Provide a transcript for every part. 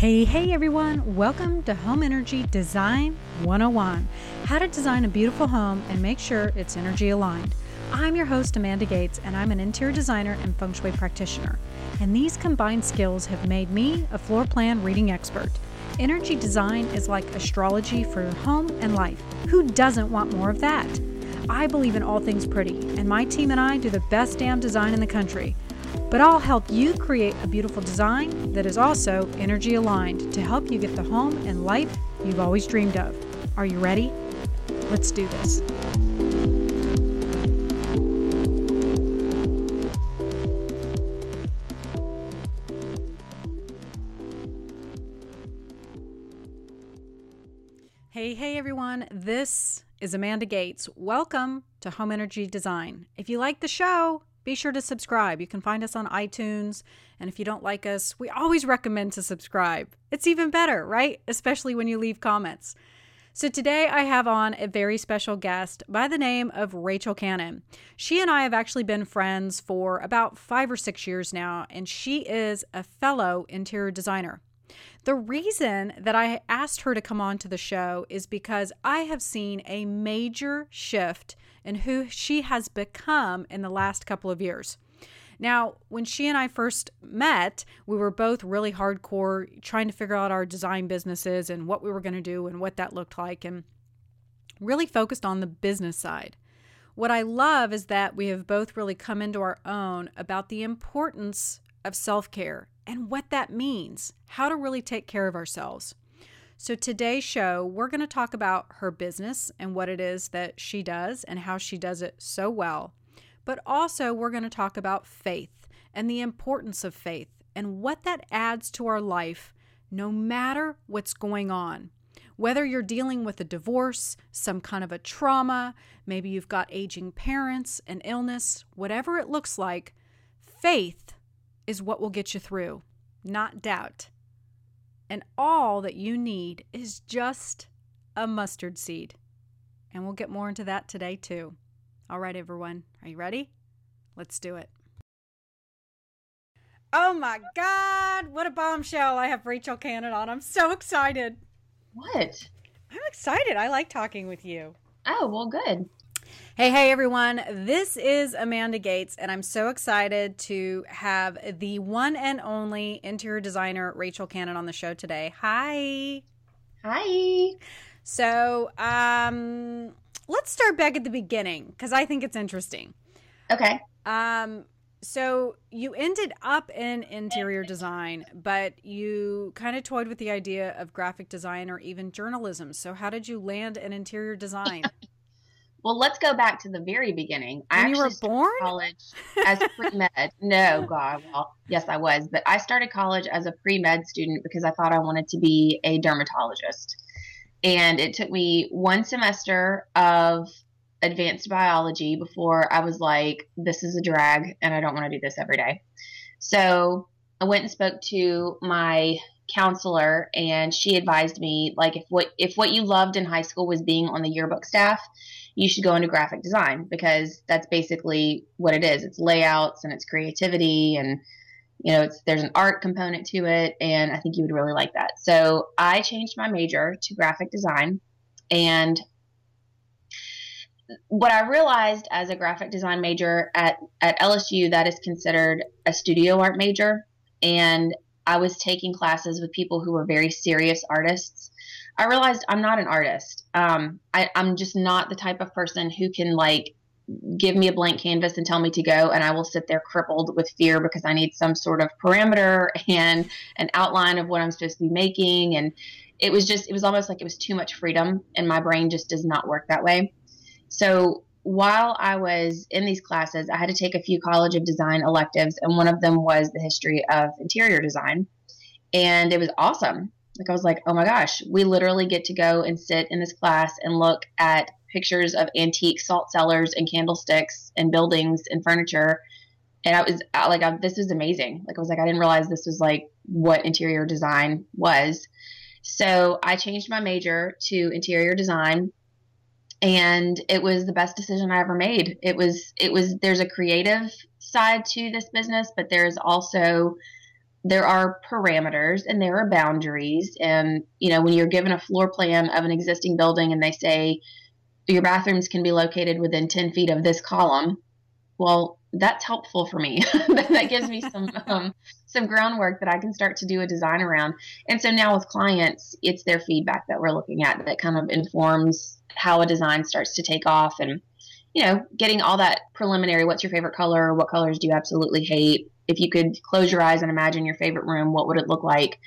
Hey, hey everyone, welcome to Home Energy Design 101 How to design a beautiful home and make sure it's energy aligned. I'm your host, Amanda Gates, and I'm an interior designer and feng shui practitioner. And these combined skills have made me a floor plan reading expert. Energy design is like astrology for your home and life. Who doesn't want more of that? I believe in all things pretty, and my team and I do the best damn design in the country. But I'll help you create a beautiful design that is also energy aligned to help you get the home and life you've always dreamed of. Are you ready? Let's do this. Hey, hey everyone, this is Amanda Gates. Welcome to Home Energy Design. If you like the show, be sure to subscribe. You can find us on iTunes. And if you don't like us, we always recommend to subscribe. It's even better, right? Especially when you leave comments. So today I have on a very special guest by the name of Rachel Cannon. She and I have actually been friends for about five or six years now, and she is a fellow interior designer. The reason that I asked her to come on to the show is because I have seen a major shift in who she has become in the last couple of years. Now, when she and I first met, we were both really hardcore trying to figure out our design businesses and what we were going to do and what that looked like, and really focused on the business side. What I love is that we have both really come into our own about the importance of self care and what that means, how to really take care of ourselves. So, today's show, we're going to talk about her business and what it is that she does and how she does it so well. But also, we're going to talk about faith and the importance of faith and what that adds to our life, no matter what's going on. Whether you're dealing with a divorce, some kind of a trauma, maybe you've got aging parents, an illness, whatever it looks like, faith is what will get you through, not doubt. And all that you need is just a mustard seed. And we'll get more into that today, too. All right, everyone, are you ready? Let's do it. Oh my God, what a bombshell! I have Rachel Cannon on. I'm so excited. What? I'm excited. I like talking with you. Oh, well, good. Hey, hey, everyone. This is Amanda Gates, and I'm so excited to have the one and only interior designer, Rachel Cannon, on the show today. Hi. Hi. So, um, let's start back at the beginning because I think it's interesting. Okay. Um, so you ended up in interior design, but you kind of toyed with the idea of graphic design or even journalism. So, how did you land in interior design? Well, let's go back to the very beginning. I when you were born? college as pre med. no, God. Well, yes, I was, but I started college as a pre med student because I thought I wanted to be a dermatologist. And it took me one semester of advanced biology before I was like, this is a drag and I don't want to do this every day. So I went and spoke to my counselor and she advised me like if what if what you loved in high school was being on the yearbook staff you should go into graphic design because that's basically what it is. It's layouts and it's creativity and you know, it's there's an art component to it and I think you would really like that. So, I changed my major to graphic design and what I realized as a graphic design major at, at LSU, that is considered a studio art major. And I was taking classes with people who were very serious artists I realized I'm not an artist. Um, I, I'm just not the type of person who can like give me a blank canvas and tell me to go and I will sit there crippled with fear because I need some sort of parameter and an outline of what I'm supposed to be making and it was just it was almost like it was too much freedom and my brain just does not work that way. So while I was in these classes, I had to take a few College of Design electives and one of them was the history of interior design and it was awesome. Like I was like, oh my gosh, we literally get to go and sit in this class and look at pictures of antique salt cellars and candlesticks and buildings and furniture. And I was like, I, this is amazing. Like I was like, I didn't realize this was like what interior design was. So I changed my major to interior design and it was the best decision I ever made. It was it was there's a creative side to this business, but there is also there are parameters and there are boundaries. And, you know, when you're given a floor plan of an existing building and they say your bathrooms can be located within 10 feet of this column, well, that's helpful for me. that gives me some um, some groundwork that I can start to do a design around. And so now with clients, it's their feedback that we're looking at that kind of informs how a design starts to take off and you know, getting all that preliminary what's your favorite color, what colors do you absolutely hate? If you could close your eyes and imagine your favorite room, what would it look like?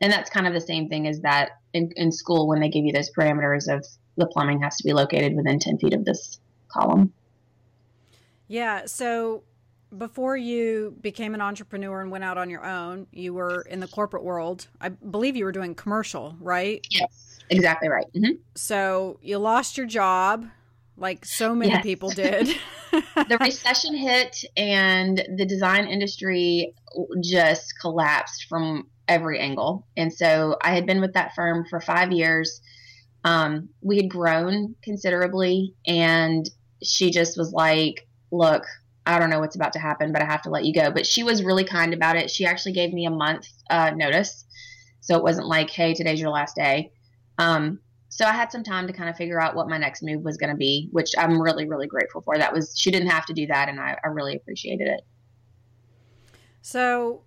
And that's kind of the same thing as that in, in school when they give you those parameters of the plumbing has to be located within 10 feet of this column. Yeah. So before you became an entrepreneur and went out on your own, you were in the corporate world. I believe you were doing commercial, right? Yes, exactly right. Mm-hmm. So you lost your job like so many yes. people did. the recession hit and the design industry just collapsed from every angle. And so I had been with that firm for five years. Um, we had grown considerably, and she just was like, Look, I don't know what's about to happen, but I have to let you go. But she was really kind about it. She actually gave me a month uh, notice. So it wasn't like, Hey, today's your last day. Um, so I had some time to kind of figure out what my next move was going to be, which I'm really, really grateful for. That was, she didn't have to do that, and I, I really appreciated it. So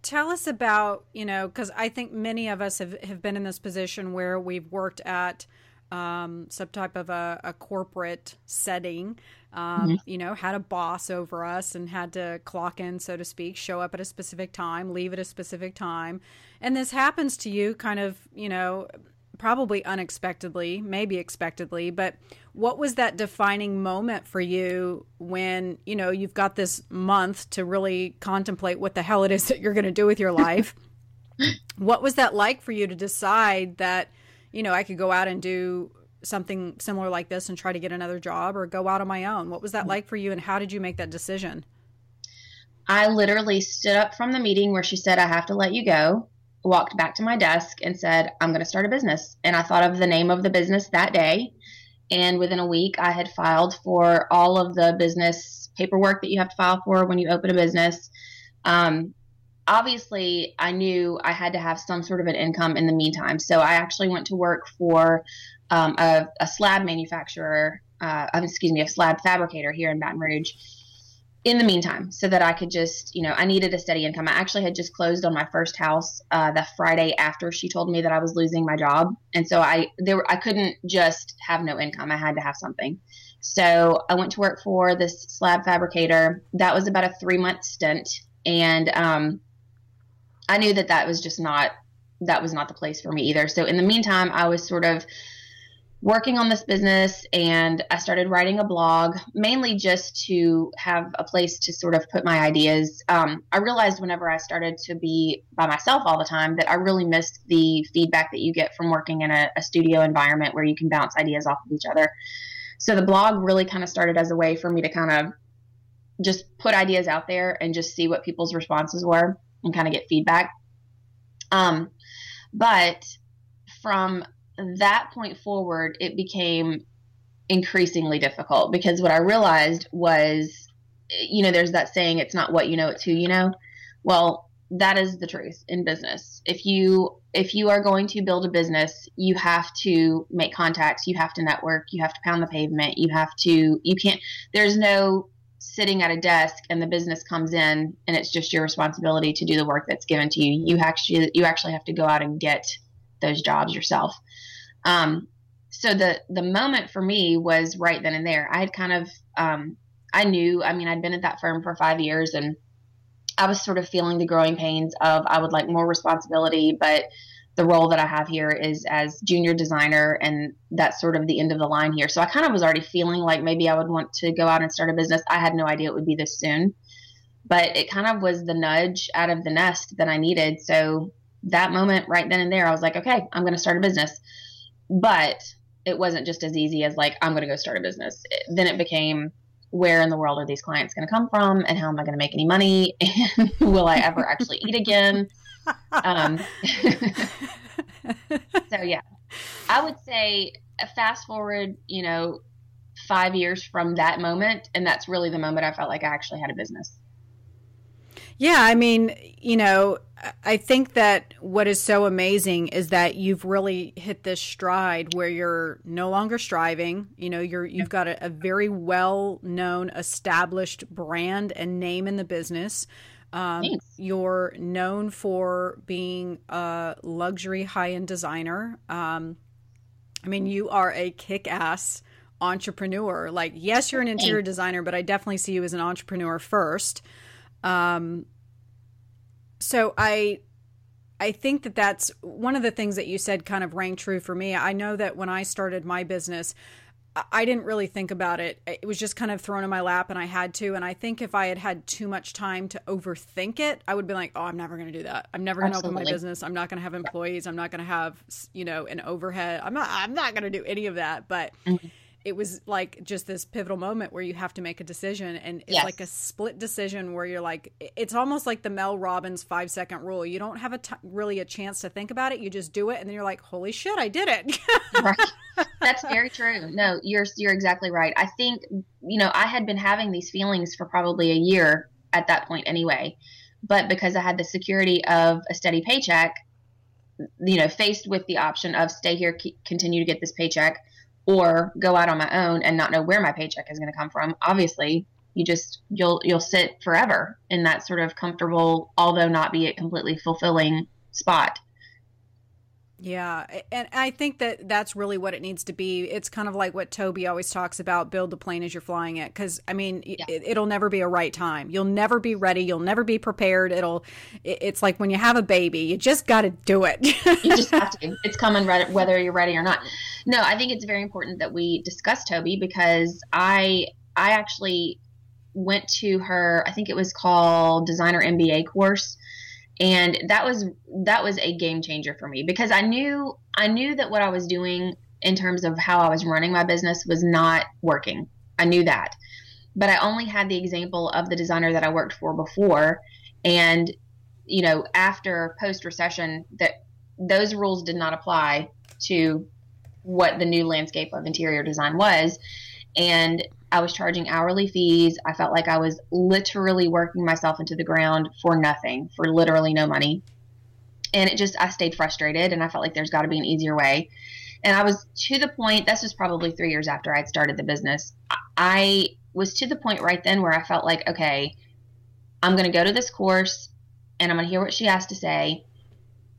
tell us about, you know, because I think many of us have, have been in this position where we've worked at um, some type of a, a corporate setting, um, mm-hmm. you know, had a boss over us and had to clock in, so to speak, show up at a specific time, leave at a specific time. And this happens to you kind of, you know, probably unexpectedly, maybe expectedly, but what was that defining moment for you when, you know, you've got this month to really contemplate what the hell it is that you're going to do with your life? what was that like for you to decide that, you know, I could go out and do something similar like this and try to get another job or go out on my own? What was that like for you and how did you make that decision? I literally stood up from the meeting where she said, I have to let you go walked back to my desk and said, I'm going to start a business. And I thought of the name of the business that day. And within a week, I had filed for all of the business paperwork that you have to file for when you open a business. Um, obviously, I knew I had to have some sort of an income in the meantime. So I actually went to work for um, a, a, slab manufacturer, uh, excuse me, a slab fabricator here in Baton Rouge in the meantime so that I could just, you know, I needed a steady income. I actually had just closed on my first house uh, the Friday after she told me that I was losing my job. And so I there I couldn't just have no income. I had to have something. So I went to work for this slab fabricator. That was about a 3-month stint and um, I knew that that was just not that was not the place for me either. So in the meantime, I was sort of working on this business and I started writing a blog mainly just to have a place to sort of put my ideas. Um, I realized whenever I started to be by myself all the time that I really missed the feedback that you get from working in a, a studio environment where you can bounce ideas off of each other. So the blog really kind of started as a way for me to kind of just put ideas out there and just see what people's responses were and kind of get feedback. Um, but from that point forward, it became increasingly difficult because what I realized was, you know, there's that saying, it's not what you know, it's who you know. Well, that is the truth in business. If you if you are going to build a business, you have to make contacts, you have to network, you have to pound the pavement, you have to you can't there's no sitting at a desk and the business comes in and it's just your responsibility to do the work that's given to you. You actually you actually have to go out and get those jobs yourself. Um, so the the moment for me was right then and there. I had kind of um, I knew. I mean, I'd been at that firm for five years, and I was sort of feeling the growing pains of I would like more responsibility, but the role that I have here is as junior designer, and that's sort of the end of the line here. So I kind of was already feeling like maybe I would want to go out and start a business. I had no idea it would be this soon, but it kind of was the nudge out of the nest that I needed. So that moment, right then and there, I was like, okay, I'm going to start a business. But it wasn't just as easy as like, I'm going to go start a business. It, then it became, where in the world are these clients going to come from and how am I going to make any money? And will I ever actually eat again? Um, so, yeah, I would say fast forward, you know, five years from that moment. And that's really the moment I felt like I actually had a business. Yeah, I mean, you know, I think that what is so amazing is that you've really hit this stride where you're no longer striving. You know, you're you've got a, a very well known, established brand and name in the business. Um, you're known for being a luxury high end designer. Um, I mean, you are a kick ass entrepreneur. Like, yes, you're an interior designer, but I definitely see you as an entrepreneur first. Um, so I I think that that's one of the things that you said kind of rang true for me. I know that when I started my business, I didn't really think about it. It was just kind of thrown in my lap and I had to. And I think if I had had too much time to overthink it, I would be like, oh, I'm never going to do that. I'm never going to open my business. I'm not going to have employees. I'm not going to have, you know, an overhead. I'm not, I'm not going to do any of that. But mm-hmm it was like just this pivotal moment where you have to make a decision and it's yes. like a split decision where you're like it's almost like the mel robbins five second rule. You don't have a t- really a chance to think about it. You just do it and then you're like holy shit i did it. Right. that's very true. No you're you're exactly right. I think you know i had been having these feelings for probably a year at that point anyway but because i had the security of a steady paycheck you know faced with the option of stay here keep, continue to get this paycheck or go out on my own and not know where my paycheck is going to come from obviously you just you'll you'll sit forever in that sort of comfortable although not be a completely fulfilling spot yeah, and I think that that's really what it needs to be. It's kind of like what Tobi always talks about: build the plane as you're flying it. Because I mean, yeah. it, will never be a right time. You'll never be ready. You'll never be prepared. It'll. It's like when you have a baby, you just got to do it. you just have to. It's coming whether you're ready or not. No, I think it's very important that we discuss Tobi because I I actually went to her. I think it was called Designer MBA course and that was that was a game changer for me because I knew I knew that what I was doing in terms of how I was running my business was not working. I knew that. But I only had the example of the designer that I worked for before and you know, after post recession that those rules did not apply to what the new landscape of interior design was and I was charging hourly fees. I felt like I was literally working myself into the ground for nothing, for literally no money. And it just, I stayed frustrated and I felt like there's got to be an easier way. And I was to the point, this was probably three years after I'd started the business. I was to the point right then where I felt like, okay, I'm going to go to this course and I'm going to hear what she has to say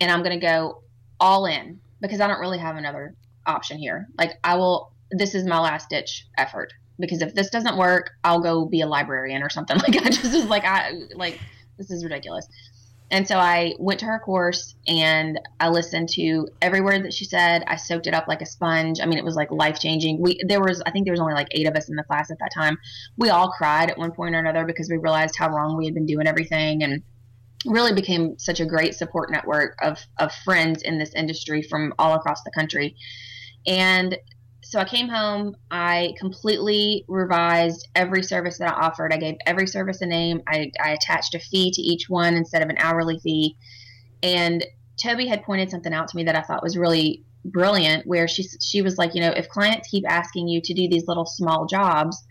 and I'm going to go all in because I don't really have another option here. Like, I will, this is my last ditch effort because if this doesn't work, I'll go be a librarian or something. Like I just was like I like this is ridiculous. And so I went to her course and I listened to every word that she said. I soaked it up like a sponge. I mean, it was like life changing. We there was I think there was only like eight of us in the class at that time. We all cried at one point or another because we realized how wrong we had been doing everything and really became such a great support network of of friends in this industry from all across the country. And so I came home. I completely revised every service that I offered. I gave every service a name. I, I attached a fee to each one instead of an hourly fee. And Tobi had pointed something out to me that I thought was really brilliant. Where she she was like, you know, if clients keep asking you to do these little small jobs,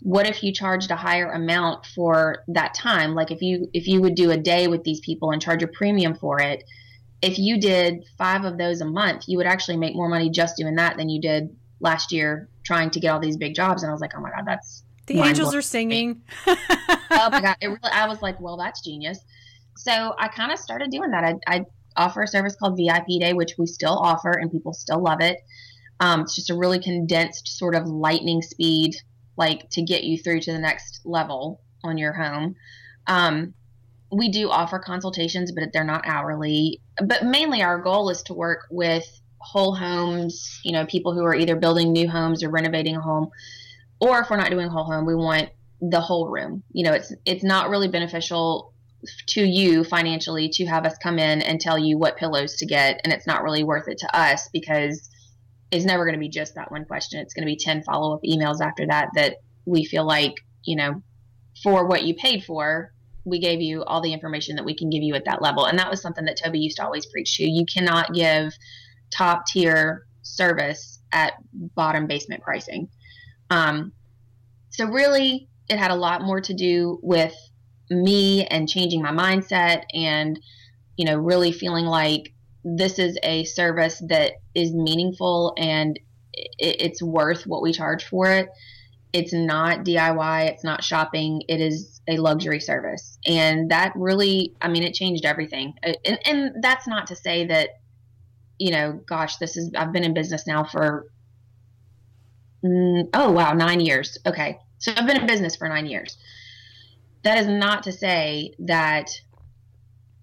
what if you charged a higher amount for that time? Like if you if you would do a day with these people and charge a premium for it, if you did five of those a month, you would actually make more money just doing that than you did last year trying to get all these big jobs. And I was like, oh my God, that's the angels are singing. oh my God. It really, I was like, well, that's genius. So I kind of started doing that. I, I, offer a service called VIP Day, which we still offer and people still love it. Um, it's just a really condensed sort of lightning speed, like to get you through to the next level on your home. Um, we do offer consultations, but they're not hourly. But mainly our goal is to work with whole homes, you know, people who are either building new homes or renovating a home, or if we're not doing whole home, we want the whole room. You know, it's it's not really beneficial to you financially to have us come in and tell you what pillows to get, and it's not really worth it to us because it's never going to be just that one question. It's going to be 10 follow up emails after that that we feel like, you know, for what you paid for, we gave you all the information that we can give you at that level. And that was something that Tobi used to always preach to. You cannot give top tier service at bottom basement pricing. Um, so really, it had a lot more to do with me and changing my mindset and, you know, really feeling like this is a service that is meaningful and it's worth what we charge for it. It's not DIY, it's not shopping, it is a luxury service. And that really, I mean, it changed everything. And, and that's not to say that, you know, gosh, this is, I've been in business now for, mm, oh, wow, nine years. Okay. So I've been in business for nine years. That is not to say that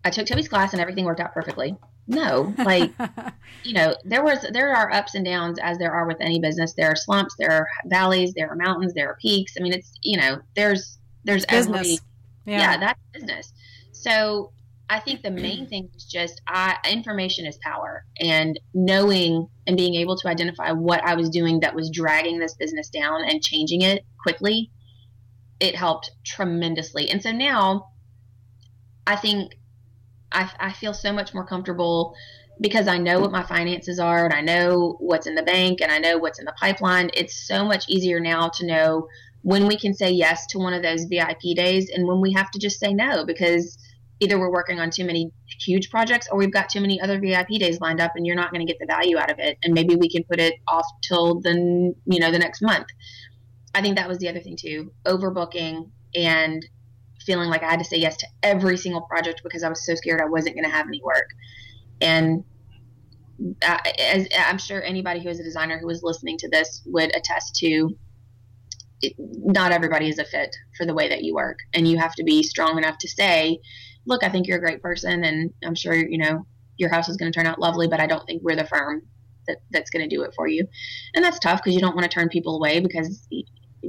I took Tobi's class and everything worked out perfectly. No, like you know, there was there are ups and downs as there are with any business. There are slumps, there are valleys, there are mountains, there are peaks. I mean, it's you know, there's there's business. Every, yeah. yeah, that's business. So I think the main thing is just I, information is power, and knowing and being able to identify what I was doing that was dragging this business down and changing it quickly. It helped tremendously, and so now I think I, I feel so much more comfortable because I know what my finances are and I know what's in the bank and I know what's in the pipeline. It's so much easier now to know when we can say yes to one of those VIP days and when we have to just say no because either we're working on too many huge projects or we've got too many other VIP days lined up and you're not going to get the value out of it and maybe we can put it off till the you know the next month. I think that was the other thing too, overbooking and feeling like I had to say yes to every single project because I was so scared I wasn't going to have any work. And I, as I'm sure anybody who is a designer who is listening to this would attest to, it, not everybody is a fit for the way that you work, and you have to be strong enough to say, "Look, I think you're a great person, and I'm sure you know your house is going to turn out lovely, but I don't think we're the firm that, that's going to do it for you." And that's tough because you don't want to turn people away because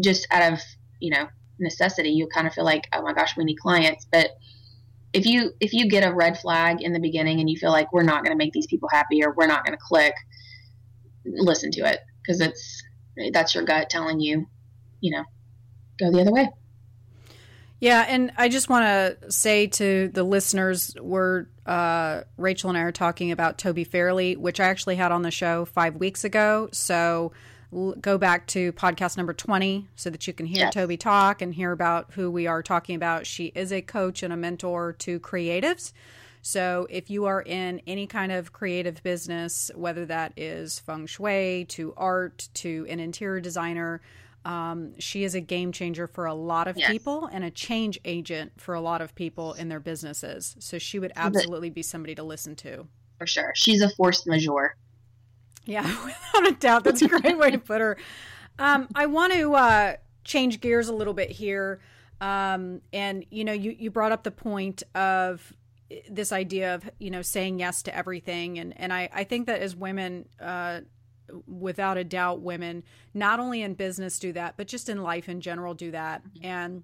just out of you know necessity you kind of feel like oh my gosh we need clients but if you if you get a red flag in the beginning and you feel like we're not going to make these people happy or we're not going to click listen to it because it's that's your gut telling you you know go the other way yeah and i just want to say to the listeners we're uh, rachel and i are talking about tobi fairley which i actually had on the show five weeks ago so go back to podcast number 20 so that you can hear yes. Tobi talk and hear about who we are talking about. She is a coach and a mentor to creatives. So if you are in any kind of creative business, whether that is feng shui to art to an interior designer, um, she is a game changer for a lot of yes. people and a change agent for a lot of people in their businesses. So she would absolutely be somebody to listen to. For sure. She's a force majeure. Yeah, without a doubt. That's a great way to put her. Um, I want to uh, change gears a little bit here. Um, and, you know, you, you brought up the point of this idea of, you know, saying yes to everything. And, and I, I think that as women, uh, without a doubt, women, not only in business do that, but just in life in general do that. Mm-hmm. And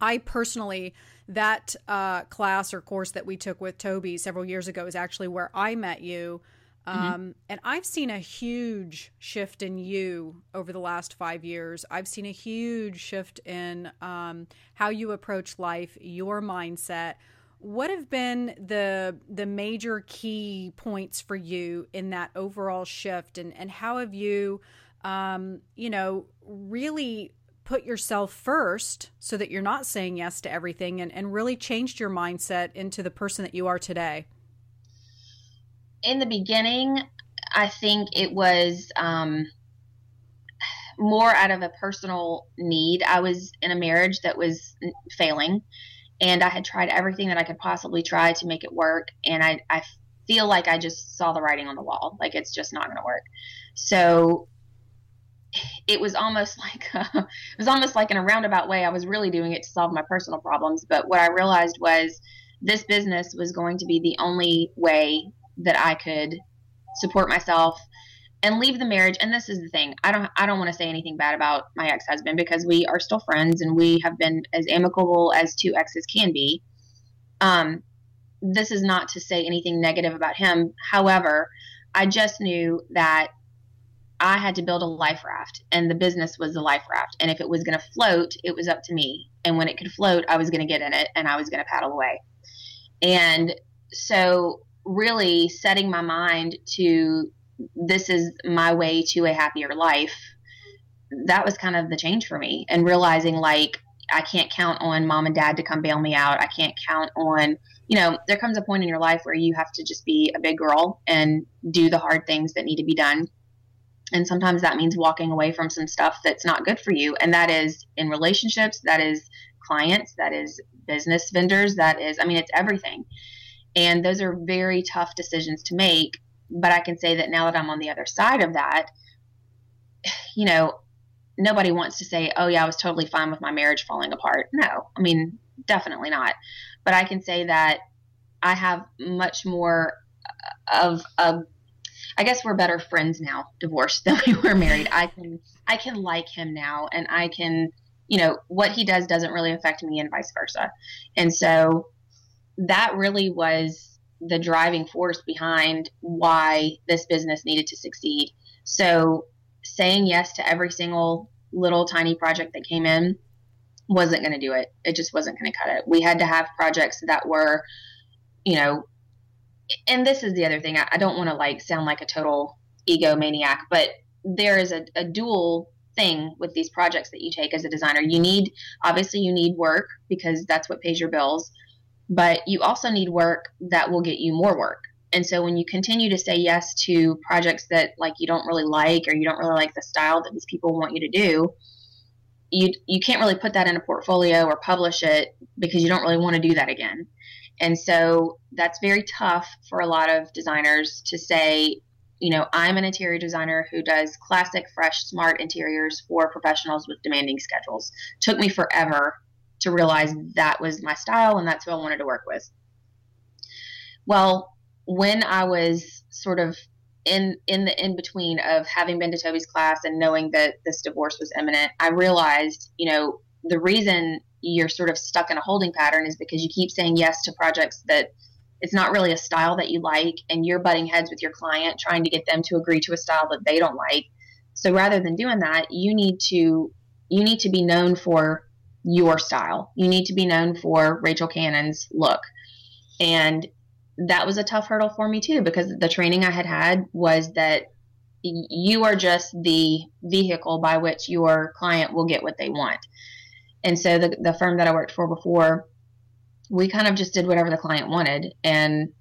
I personally, that uh, class or course that we took with Tobi several years ago is actually where I met you Mm-hmm. Um, and I've seen a huge shift in you over the last five years. I've seen a huge shift in um, how you approach life, your mindset. What have been the the major key points for you in that overall shift, and and how have you, um, you know, really put yourself first so that you're not saying yes to everything, and and really changed your mindset into the person that you are today? in the beginning, I think it was um, more out of a personal need. I was in a marriage that was failing, and I had tried everything that I could possibly try to make it work. And I, I feel like I just saw the writing on the wall, like it's just not going to work. So it was almost like a, it was almost like in a roundabout way. I was really doing it to solve my personal problems, but what I realized was this business was going to be the only way that I could support myself and leave the marriage and this is the thing i don't i don't want to say anything bad about my ex-husband because we are still friends and we have been as amicable as two exes can be. Um this is not to say anything negative about him. However i just knew that i had to build a life raft and the business was the life raft. And if it was going to float it was up to me. And when it could float i was going to get in it and i was going to paddle away. And so really setting my mind to this is my way to a happier life that was kind of the change for me and realizing like I can't count on mom and dad to come bail me out. I can't count on, you know, there comes a point in your life where you have to just be a big girl and do the hard things that need to be done. And sometimes that means walking away from some stuff that's not good for you. And that is in relationships, that is clients, that is business vendors, that is, I mean, it's everything. And those are very tough decisions to make. But I can say that now that I'm on the other side of that, you know, nobody wants to say, oh, yeah, I was totally fine with my marriage falling apart. No, I mean, definitely not. But I can say that I have much more of a I guess we're better friends now, divorced than we were married. I can I can like him now and I can, you know, what he does doesn't really affect me and vice versa. And so that really was the driving force behind why this business needed to succeed. So saying yes to every single little tiny project that came in wasn't going to do it. It just wasn't going to cut it. We had to have projects that were, you know, and this is the other thing. I, I don't want to like sound like a total egomaniac, but there is a, a dual thing with these projects that you take as a designer. You need, obviously, you need work because that's what pays your bills, but you also need work that will get you more work. And so when you continue to say yes to projects that like you don't really like or you don't really like the style that these people want you to do, you you can't really put that in a portfolio or publish it because you don't really want to do that again. And so that's very tough for a lot of designers to say, you know, I'm an interior designer who does classic, fresh, smart interiors for professionals with demanding schedules. Took me forever to realize that was my style and that's who I wanted to work with. Well, when I was sort of in in the in between of having been to Tobi's class and knowing that this divorce was imminent, I realized, you know, the reason you're sort of stuck in a holding pattern is because you keep saying yes to projects that it's not really a style that you like and you're butting heads with your client trying to get them to agree to a style that they don't like so rather than doing that you need to you need to be known for your style. You need to be known for rachel cannon's look. And that was a tough hurdle for me too because the training i had had was that you are just the vehicle by which your client will get what they want. And so the, the firm that I worked for before, we kind of just did whatever the client wanted. And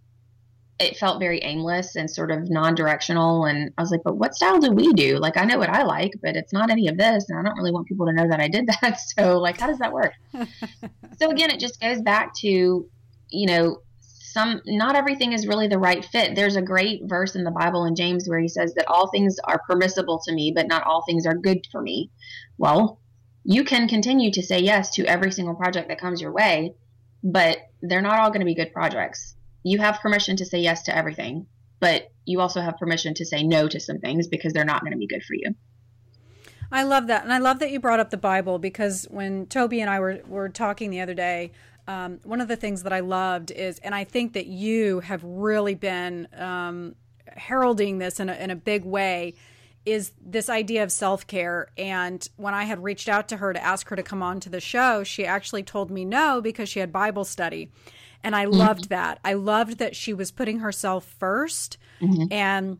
it felt very aimless and sort of non-directional and i was like but what style do we do? Like i know what i like but it's not any of this and i don't really want people to know that i did that. So like how does that work? So again it just goes back to you know some not everything is really the right fit. There's a great verse in the bible in james where he says that all things are permissible to me but not all things are good for me. Well you can continue to say yes to every single project that comes your way, but they're not all going to be good projects. You have permission to say yes to everything, but you also have permission to say no to some things because they're not going to be good for you. I love that. And I love that you brought up the Bible because when Tobi and I were, were talking the other day, um, one of the things that I loved is, and I think that you have really been um, heralding this in a, in a big way, is this idea of self care. And when I had reached out to her to ask her to come on to the show, she actually told me no because she had Bible study. And I mm-hmm. loved that. I loved that she was putting herself 1st mm-hmm. And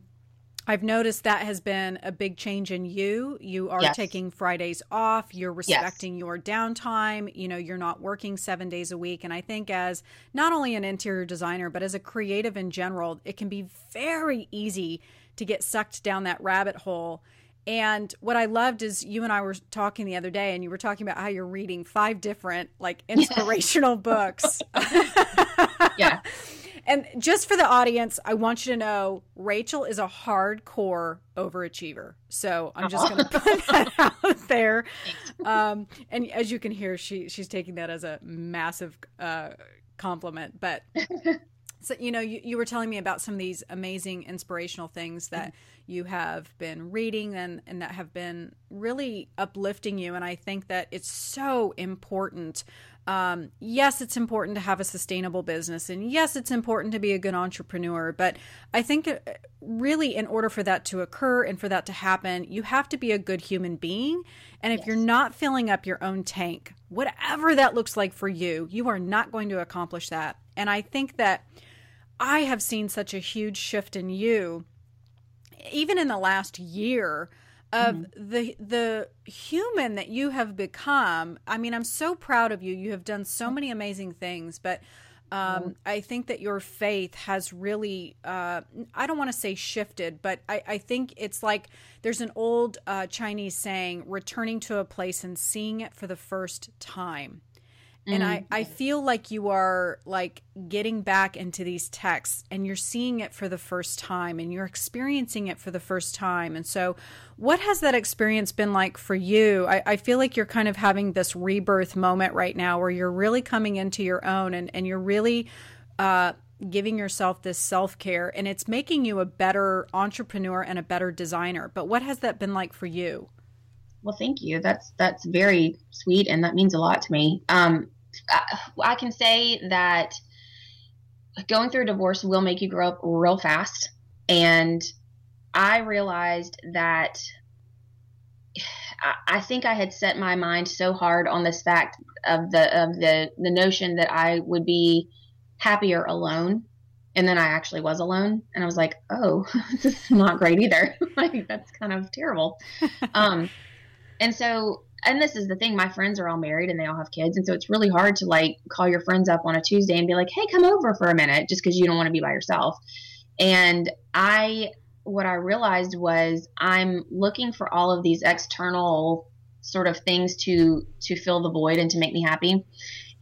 I've noticed that has been a big change in you. You are yes. taking Fridays off, you're respecting yes. your downtime, you know, you're not working 7 days a week and I think as not only an interior designer but as a creative in general, it can be very easy to get sucked down that rabbit hole. And what I loved is you and I were talking the other day, and you were talking about how you're reading five different like inspirational books. yeah. And just for the audience, I want you to know Rachel is a hardcore overachiever. So I'm just going to put that out there. Um, and as you can hear, she she's taking that as a massive uh, compliment. But so, you know, you, you were telling me about some of these amazing inspirational things that mm-hmm. You have been reading and, and that have been really uplifting you. And I think that it's so important. Um, yes, it's important to have a sustainable business. And yes, it's important to be a good entrepreneur. But I think uh, really, in order for that to occur and for that to happen, you have to be a good human being. And if yes. you're not filling up your own tank, whatever that looks like for you, you are not going to accomplish that. And I think that I have seen such a huge shift in you, even in the last year. of mm-hmm. the the human that you have become. I mean, I'm so proud of you. You have done so many amazing things, but um, I think that your faith has really, uh, I don't want to say shifted, but I, I, think it's like there's an old uh, Chinese saying, returning to a place and seeing it for the first time and I, I mm-hmm. feel like you are like getting back into these texts and you're seeing it for the first time and you're experiencing it for the first time. And so what has that experience been like for you? I, I feel like you're kind of having this rebirth moment right now where you're really coming into your own and, and you're really uh, giving yourself this self-care and it's making you a better entrepreneur and a better designer. But what has that been like for you well, thank you. That's that's very sweet, and that means a lot to me. Um, I, I can say that going through a divorce will make you grow up real fast, and I realized that I think I had set my mind so hard on this fact of the of the the notion that I would be happier alone and then I actually was alone and I was like, "Oh, this is not great either. like that's kind of terrible." um and so, and this is the thing, my friends are all married and they all have kids. And so it's really hard to like call your friends up on a Tuesday and be like, hey, come over for a minute just because you don't want to be by yourself. And I, what I realized was I'm looking for all of these external sort of things to to fill the void and to make me happy.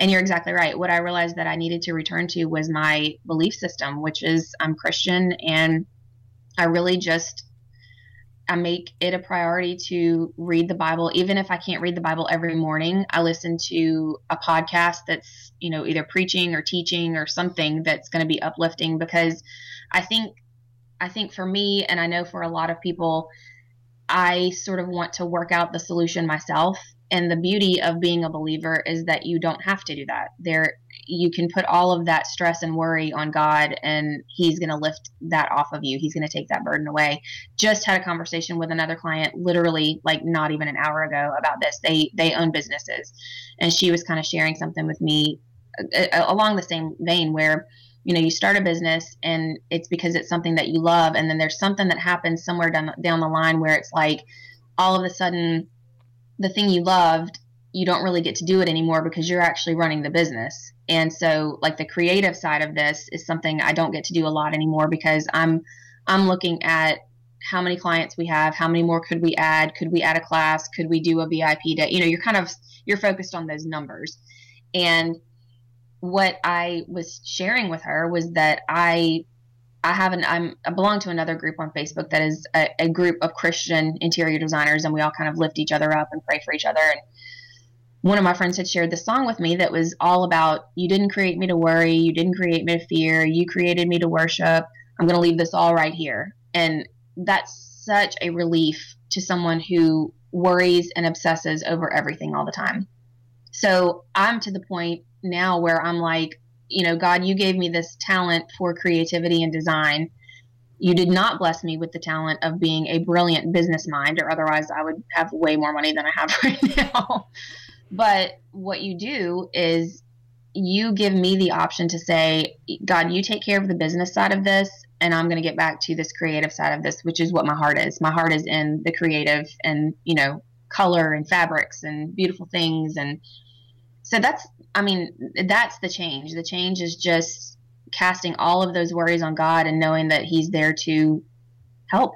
And you're exactly right. What I realized that I needed to return to was my belief system, which is I'm Christian and I really just I make it a priority to read the Bible. Even if I can't read the Bible every morning, I listen to a podcast that's, you know, either preaching or teaching or something that's going to be uplifting because I think, I think for me, and I know for a lot of people, I sort of want to work out the solution myself and the beauty of being a believer is that you don't have to do that there you can put all of that stress and worry on god and he's going to lift that off of you. He's going to take that burden away. Just had a conversation with another client literally like not even an hour ago about this. They they own businesses. And she was kind of sharing something with me uh, uh along the same vein where you know you start a business and it's because it's something that you love and then there's something that happens somewhere down down the line where it's like all of a sudden the thing you loved, you don't really get to do it anymore because you're actually running the business. And so like the creative side of this is something I don't get to do a lot anymore because I'm I'm looking at how many clients we have, how many more could we add, could we add a class, could we do a VIP day? You know, you're kind of you're focused on those numbers. And what I was sharing with her was that I I have an I'm I belong to another group on Facebook that is a, a, group of Christian interior designers, and we all kind of lift each other up and pray for each other. And one of my friends had shared this song with me that was all about you didn't create me to worry, you didn't create me to fear, you created me to worship. I'm going to leave this all right here, and that's such a relief to someone who worries and obsesses over everything all the time. So I'm to the point now where I'm like, you know, God, you gave me this talent for creativity and design. You did not bless me with the talent of being a brilliant business mind, or otherwise I would have way more money than I have right now. But what you do is you give me the option to say, God, you take care of the business side of this, and I'm going to get back to this creative side of this, which is what my heart is. My heart is in the creative and, you know, color and fabrics and beautiful things. And so that's I mean, that's the change. The change is just casting all of those worries on God and knowing that He's there to help.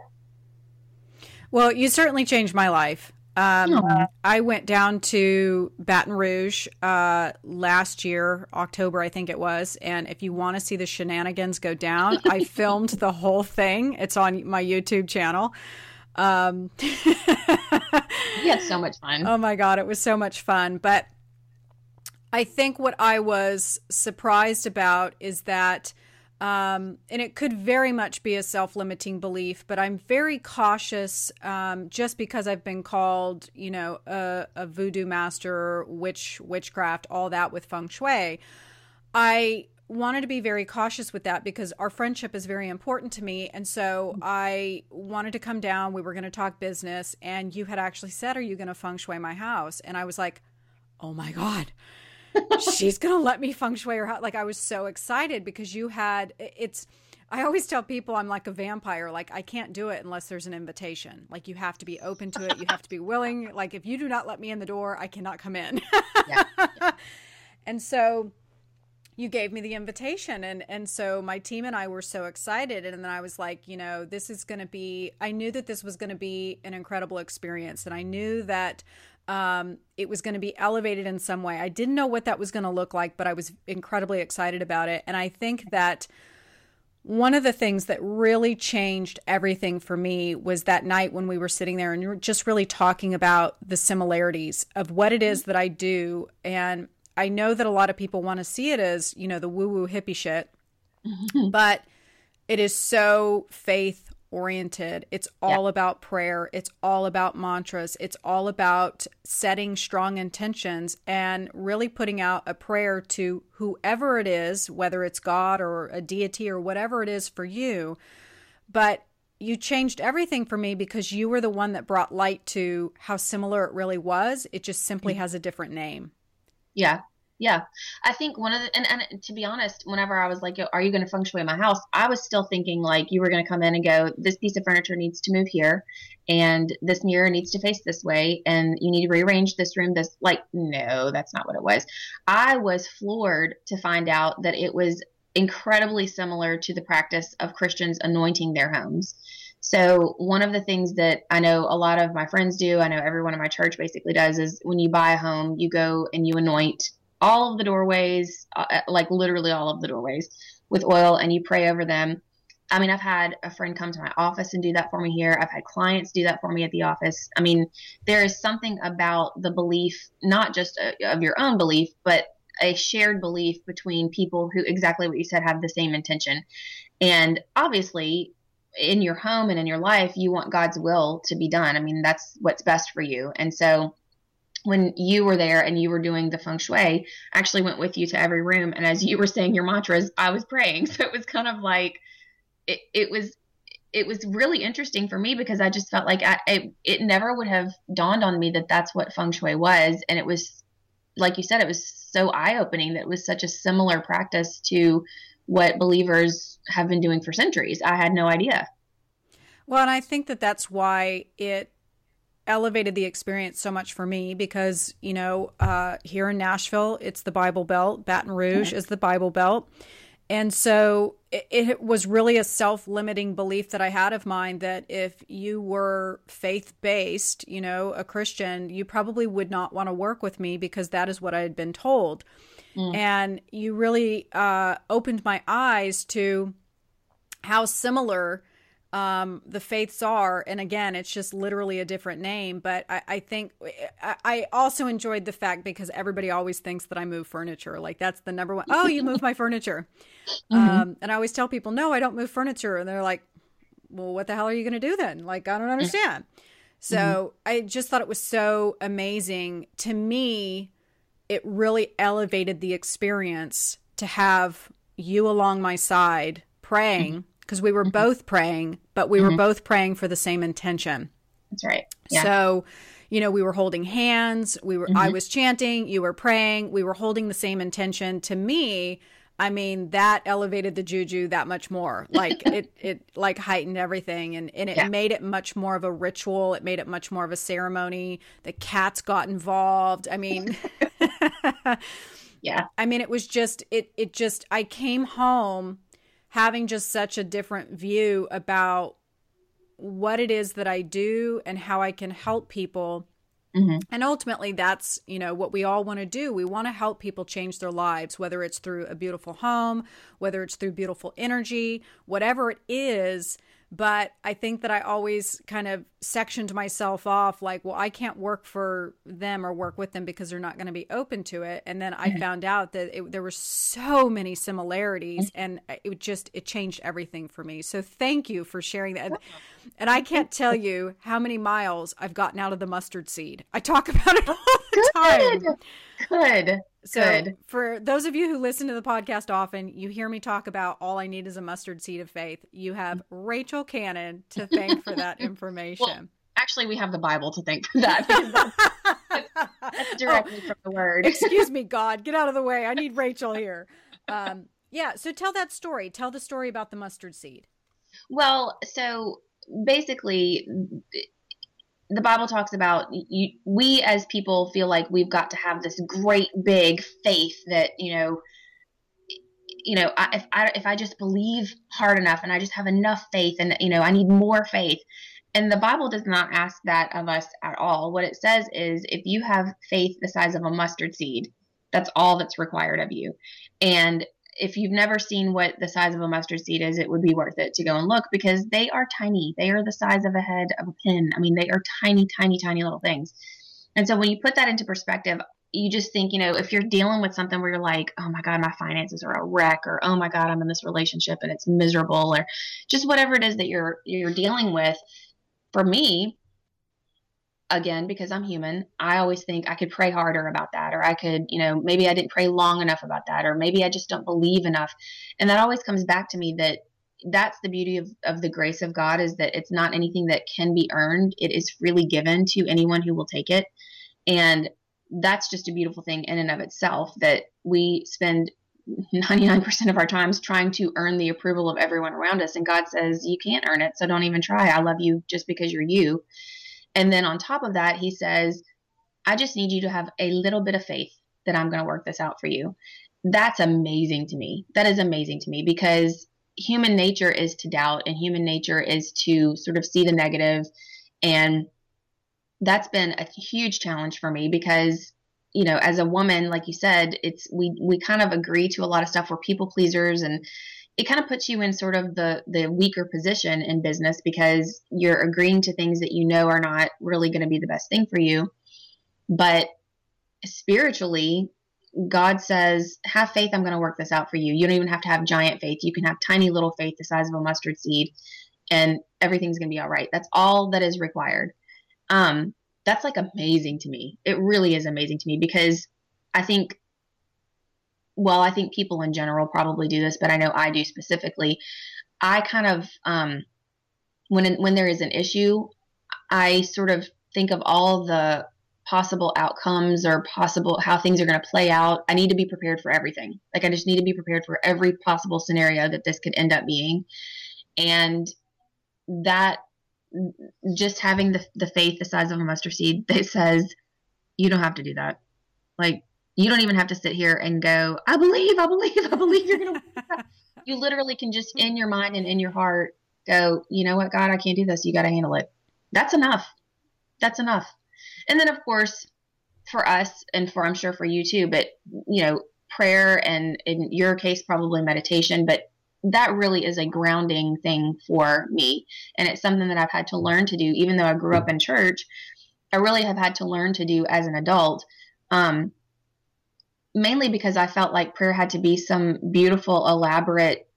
Well, you certainly changed my life. Um, I went down to Baton Rouge uh, last year, October, I think it was. And if you want to see the shenanigans go down, I filmed the whole thing. It's on my YouTube channel. Um, we had so much fun. Oh my God, it was so much fun. But I think what I was surprised about is that, um, and it could very much be a self limiting belief, but I'm very cautious um, just because I've been called, you know, a, a voodoo master, witch, witchcraft, all that with feng shui. I wanted to be very cautious with that because our friendship is very important to me. And so I wanted to come down. We were going to talk business. And you had actually said, Are you going to feng shui my house? And I was like, Oh my God she's gonna let me feng shui her house. Like I was so excited because you had it's I always tell people I'm like a vampire. Like I can't do it unless there's an invitation. Like you have to be open to it. You have to be willing. Like if you do not let me in the door, I cannot come in. yeah. yeah. And so you gave me the invitation and and so my team and I were so excited and then I was like, you know, this is going to be I knew that this was going to be an incredible experience and I knew that um, it was going to be elevated in some way. I didn't know what that was going to look like, but I was incredibly excited about it. And I think that one of the things that really changed everything for me was that night when we were sitting there and just really talking about the similarities of what it is that I do. And I know that a lot of people want to see it as, you know, the woo woo hippie shit, but it is so faith oriented. It's all yeah. about prayer. It's all about mantras. It's all about setting strong intentions and really putting out a prayer to whoever it is, whether it's God or a deity or whatever it is for you. But you changed everything for me because you were the one that brought light to how similar it really was. It just simply mm. has a different name. Yeah. Yeah. I think one of the, and, and to be honest, whenever I was like, are you going to feng shui my house? I was still thinking like you were going to come in and go, this piece of furniture needs to move here and this mirror needs to face this way and you need to rearrange this room. This, like, no, that's not what it was. I was floored to find out that it was incredibly similar to the practice of Christians anointing their homes. So, one of the things that I know a lot of my friends do, I know everyone in my church basically does, is when you buy a home, you go and you anoint all of the doorways, uh, like literally all of the doorways, with oil and you pray over them. I mean, I've had a friend come to my office and do that for me here. I've had clients do that for me at the office. I mean, there is something about the belief, not just a, uh, of your own belief, but a shared belief between people who exactly what you said have the same intention. And obviously, in your home and in your life, you want God's will to be done. I mean, that's what's best for you. And so, when you were there and you were doing the feng shui, I actually went with you to every room. And as you were saying your mantras, I was praying. So it was kind of like, it, it was, it was really interesting for me because I just felt like I, it, it never would have dawned on me that that's what feng shui was. And it was, like you said, it was so eye opening that it was such a similar practice to what believers have been doing for centuries. I had no idea. Well, and I think that that's why it elevated the experience so much for me because you know uh, here in Nashville it's the Bible Belt, Baton Rouge mm-hmm. is the Bible Belt, and so it, it was really a self-limiting belief that I had of mine that if you were faith-based, you know, a Christian, you probably would not want to work with me because that is what I had been told, mm. and you really uh, opened my eyes to how similar um, the faiths are. And again, it's just literally a different name. But I, I think I, I, also enjoyed the fact because everybody always thinks that I move furniture. Like that's the number one. Oh, you move my furniture. Mm-hmm. Um, and I always tell people, no, I don't move furniture. And they're like, well, what the hell are you going to do then? Like, I don't understand. So mm-hmm. I just thought it was so amazing. To me, it really elevated the experience to have you along my side praying. Mm-hmm because we were mm-hmm. both praying, but we mm-hmm. were both praying for the same intention. That's right. Yeah. So, you know, we were holding hands, we were mm-hmm. I was chanting, you were praying, we were holding the same intention. To me, I mean, that elevated the juju that much more. Like it it like heightened everything and, and it yeah. made it much more of a ritual. It made it much more of a ceremony. The cats got involved. I mean Yeah. I mean, it was just it it just I came home having just such a different view about what it is that I do and how I can help people. Mm-hmm. And ultimately, that's you know what we all want to do. We want to help people change their lives, whether it's through a beautiful home, whether it's through beautiful energy, whatever it is but I think that I always kind of sectioned myself off like, well, I can't work for them or work with them because they're not going to be open to it. And then I mm-hmm. found out that it, there were so many similarities and it just, it changed everything for me. So thank you for sharing that. And I can't tell you how many miles I've gotten out of the mustard seed. I talk about it all the Good. time. Good. So, Good. for those of you who listen to the podcast often, you hear me talk about all I need is a mustard seed of faith. You have Rachel Cannon to thank for that information. Well, actually, we have the Bible to thank for that. That's, that's directly oh, from the word. excuse me, God, get out of the way. I need Rachel here. Um, Yeah. So tell that story. Tell the story about the mustard seed. Well, so basically, the Bible talks about you, we as people feel like we've got to have this great big faith that you know you know I, if I if I just believe hard enough and I just have enough faith and you know I need more faith. And the Bible does not ask that of us at all. What it says is if you have faith the size of a mustard seed that's all that's required of you. And if you've never seen what the size of a mustard seed is, it would be worth it to go and look because they are tiny. They are the size of a head of a pin. I mean, they are tiny, tiny, tiny little things. And so when you put that into perspective, you just think, you know, if you're dealing with something where you're like, oh my God, my finances are a wreck, or oh my God, I'm in this relationship and it's miserable, or just whatever it is that you're you're dealing with. For me, again because I'm human, I always think I could pray harder about that, or I could, you know, maybe I didn't pray long enough about that, or maybe I just don't believe enough. And that always comes back to me that that's the beauty of, of the grace of God is that it's not anything that can be earned. It is freely given to anyone who will take it. And that's just a beautiful thing in and of itself that we spend 99% of our times trying to earn the approval of everyone around us. And God says, you can't earn it. So don't even try. I love you just because you're you. And then on top of that, he says, I just need you to have a little bit of faith that I'm going to work this out for you. That's amazing to me. That is amazing to me because human nature is to doubt and human nature is to sort of see the negative and that's been a huge challenge for me because you know as a woman like you said it's we we kind of agree to a lot of stuff we're people pleasers and it kind of puts you in sort of the the weaker position in business because you're agreeing to things that you know are not really going to be the best thing for you. But spiritually god says have faith i'm going to work this out for you. You don't even have to have giant faith. You can have tiny little faith the size of a mustard seed and everything's going to be all right. That's all that is required. Um that's like amazing to me. It really is amazing to me because i think well, I think people in general probably do this, but I know I do specifically. I kind of, um, when when there is an issue, I sort of think of all the possible outcomes or possible how things are going to play out. I need to be prepared for everything. Like I just need to be prepared for every possible scenario that this could end up being, and that just having the the faith the size of a mustard seed that says you don't have to do that. Like you don't even have to sit here and go, I believe, I believe, I believe you're going to. you literally can just in your mind and in your heart go, you know what, God, I can't do this. You got to handle it. That's enough. That's enough. And then, of course, for us and for I'm sure for you too, but you know, prayer and in your case, probably meditation, but that really is a grounding thing for me. And it's something that I've had to learn to do, even though I grew up in church. I really have had to learn to do as an adult. Um, mainly because I felt like prayer had to be some beautiful, elaborate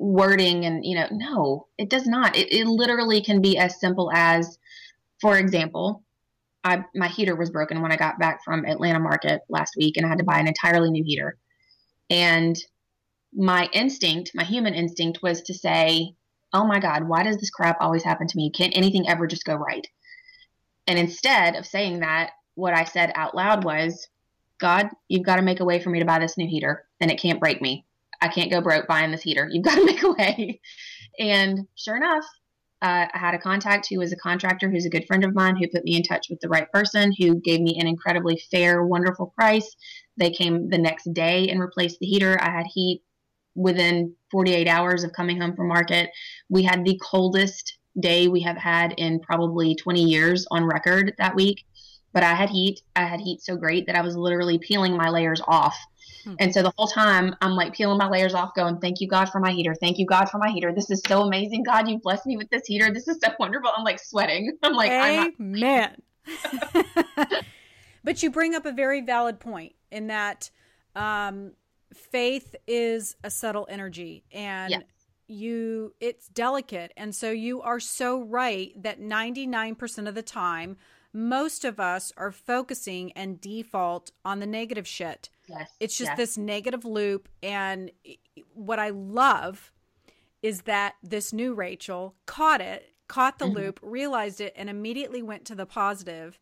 wording. And, you know, no, it does not. It, it literally can be as simple as, for example, I, my heater was broken when I got back from Atlanta market last week and I had to buy an entirely new heater. And my instinct, my human instinct was to say, oh my God, why does this crap always happen to me? Can't anything ever just go right? And instead of saying that, what I said out loud was, God, you've got to make a way for me to buy this new heater and it can't break me. I can't go broke buying this heater. You've got to make a way. And sure enough, uh, I had a contact who was a contractor who's a good friend of mine who put me in touch with the right person who gave me an incredibly fair, wonderful price. They came the next day and replaced the heater. I had heat within 48 hours of coming home from market. We had the coldest day we have had in probably 20 years on record that week but I had heat. I had heat so great that I was literally peeling my layers off. Hmm. And so the whole time I'm like peeling my layers off, going, Thank you, God, for my heater. Thank you, God, for my heater. This is so amazing. God, you blessed me with this heater. This is so wonderful. I'm like sweating. I'm like, Amen. but you bring up a very valid point in that um, faith is a subtle energy and yes. you it's delicate. And so you are so right that 99% of the time most of us are focusing and default on the negative shit. Yes. It's just yes. this negative loop. And what I love is that this new Rachel caught it, caught the mm-hmm. loop, realized it, and immediately went to the positive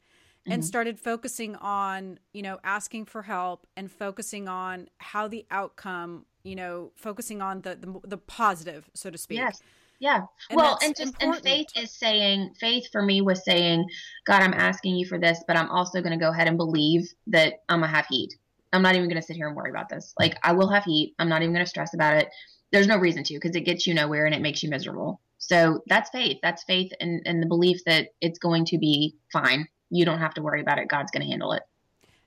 and started focusing on, you know, asking for help and focusing on how the outcome, you know, focusing on the the, the positive, so to speak. Yes. Yeah. And well, and just and faith is saying faith for me was saying, God, I'm asking you for this, but I'm also going to go ahead and believe that I'm gonna have heat. I'm not even going to sit here and worry about this. Like I will have heat. I'm not even going to stress about it. There's no reason to because it gets you nowhere and it makes you miserable. So that's faith. That's faith and and the belief that it's going to be fine. You don't have to worry about it. God's going to handle it.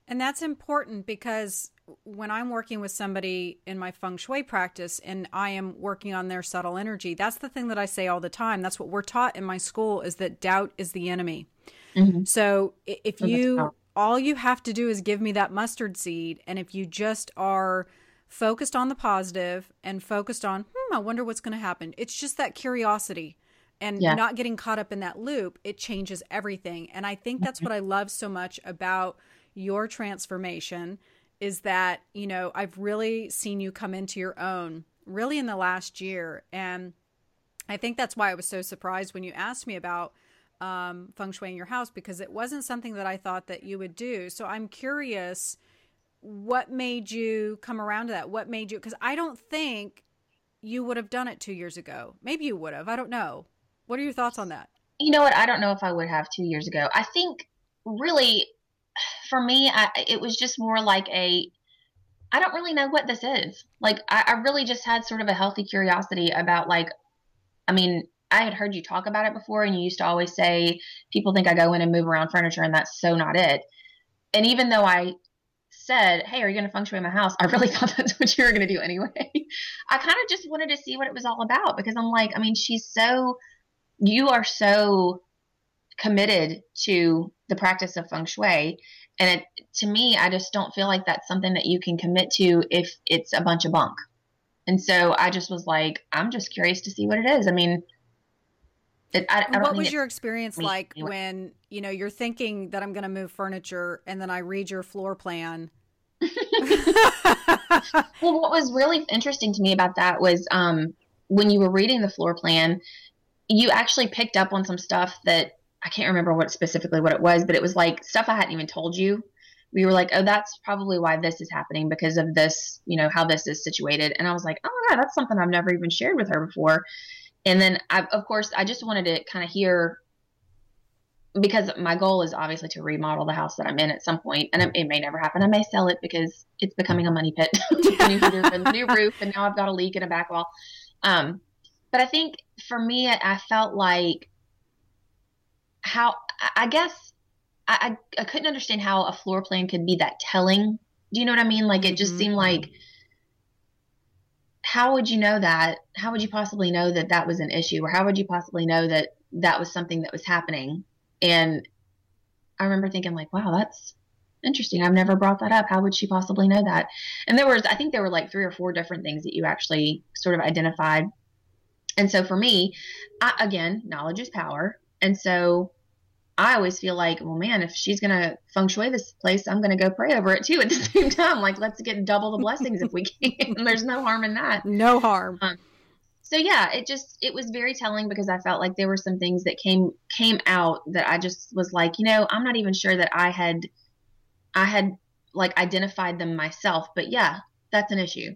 And that's important because when I'm working with somebody in my feng shui practice and I am working on their subtle energy, that's the thing that I say all the time. That's what we're taught in my school is that doubt is the enemy. Mhm. So if Oh, you all you have to do is give me that mustard seed and if you just are focused on the positive and focused on, hmm, I wonder what's going to happen. It's just that curiosity and Yeah. not getting caught up in that loop, it changes everything. And I think that's what I love so much about your transformation is that, you know, I've really seen you come into your own really in the last year. And I think that's why I was so surprised when you asked me about um, feng shui in your house because it wasn't something that I thought that you would do. So I'm curious what made you come around to that? What made you? Because I don't think you would have done it two years ago. Maybe you would have. I don't know. What are your thoughts on that? You know what? I don't know if I would have two years ago. I think really, for me, I, it was just more like a. I don't really know what this is. Like, I, I really just had sort of a healthy curiosity about, like, I mean, I had heard you talk about it before, and you used to always say people think I go in and move around furniture, and that's so not it. And even though I said, "Hey, are you going to feng shui my house?" I really thought that's what you were going to do anyway. I kind of just wanted to see what it was all about because I'm like, I mean, she's so you are so committed to the practice of feng shui and it, to me i just don't feel like that's something that you can commit to if it's a bunch of bunk and so i just was like i'm just curious to see what it is i mean it, I, I don't what was your experience like anyway. when you know you're thinking that I'm going to move furniture and then I read your floor plan? well what was really interesting to me about that was um, when you were reading the floor plan you actually picked up on some stuff that i can't remember what specifically what it was but it was like stuff i hadn't even told you we were like oh that's probably why this is happening because of this you know how this is situated and i was like oh my god that's something i've never even shared with her before and then I, of course i just wanted to kind of hear because my goal is obviously to remodel the house that I'm in at some point, and it, may never happen. I may sell it because it's becoming a money pit. new the new roof, and now I've got a leak in a back wall. Um, but I think for me, I felt like how I- guess I, I couldn't understand how a floor plan could be that telling. Do you know what I mean? Like it just Mhm. seemed like how would you know that? How would you possibly know that that was an issue, or how would you possibly know that that was something that was happening? And I remember thinking like, wow, that's interesting. I've never brought that up. How would she possibly know that? And there was, I think there were like three or four different things that you actually sort of identified. And so for me, I, again, knowledge is power. And so I always feel like, well, man, if she's going to feng shui this place, I'm going to go pray over it too at the same time. Like, let's get double the blessings if we can. There's no harm in that no harm. Um, so yeah it just it was very telling because i felt like there were some things that came came out that i just was like you know i'm not even sure that i had i had like identified them myself but yeah that's an issue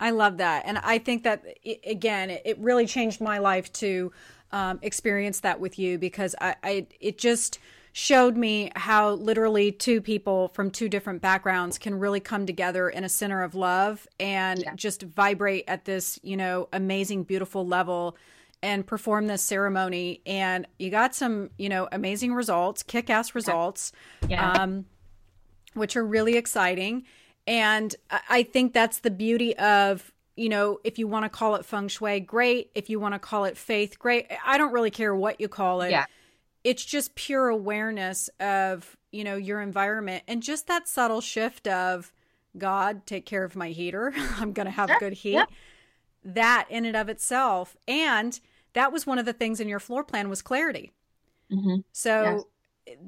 I love that. And I think that, again, it- it really changed my life to um, experience that with you because I, I, it just showed me how literally two people from two different backgrounds can really come together in a center of love and Yeah. just vibrate at this, you know, amazing, beautiful level and perform this ceremony. And you got some, you know, amazing results, kick ass results yeah um, which are really exciting. And I I think that's the beauty of, you know, if you want to call it feng shui, great. If you want to call it faith, great. I don't really care what you call it. Yeah. It's just pure awareness of, you know, your environment and just that subtle shift of God, take care of my heater. I'm going to have good heat. Yep. That in and of itself. And that was one of the things in your floor plan was clarity. hmm So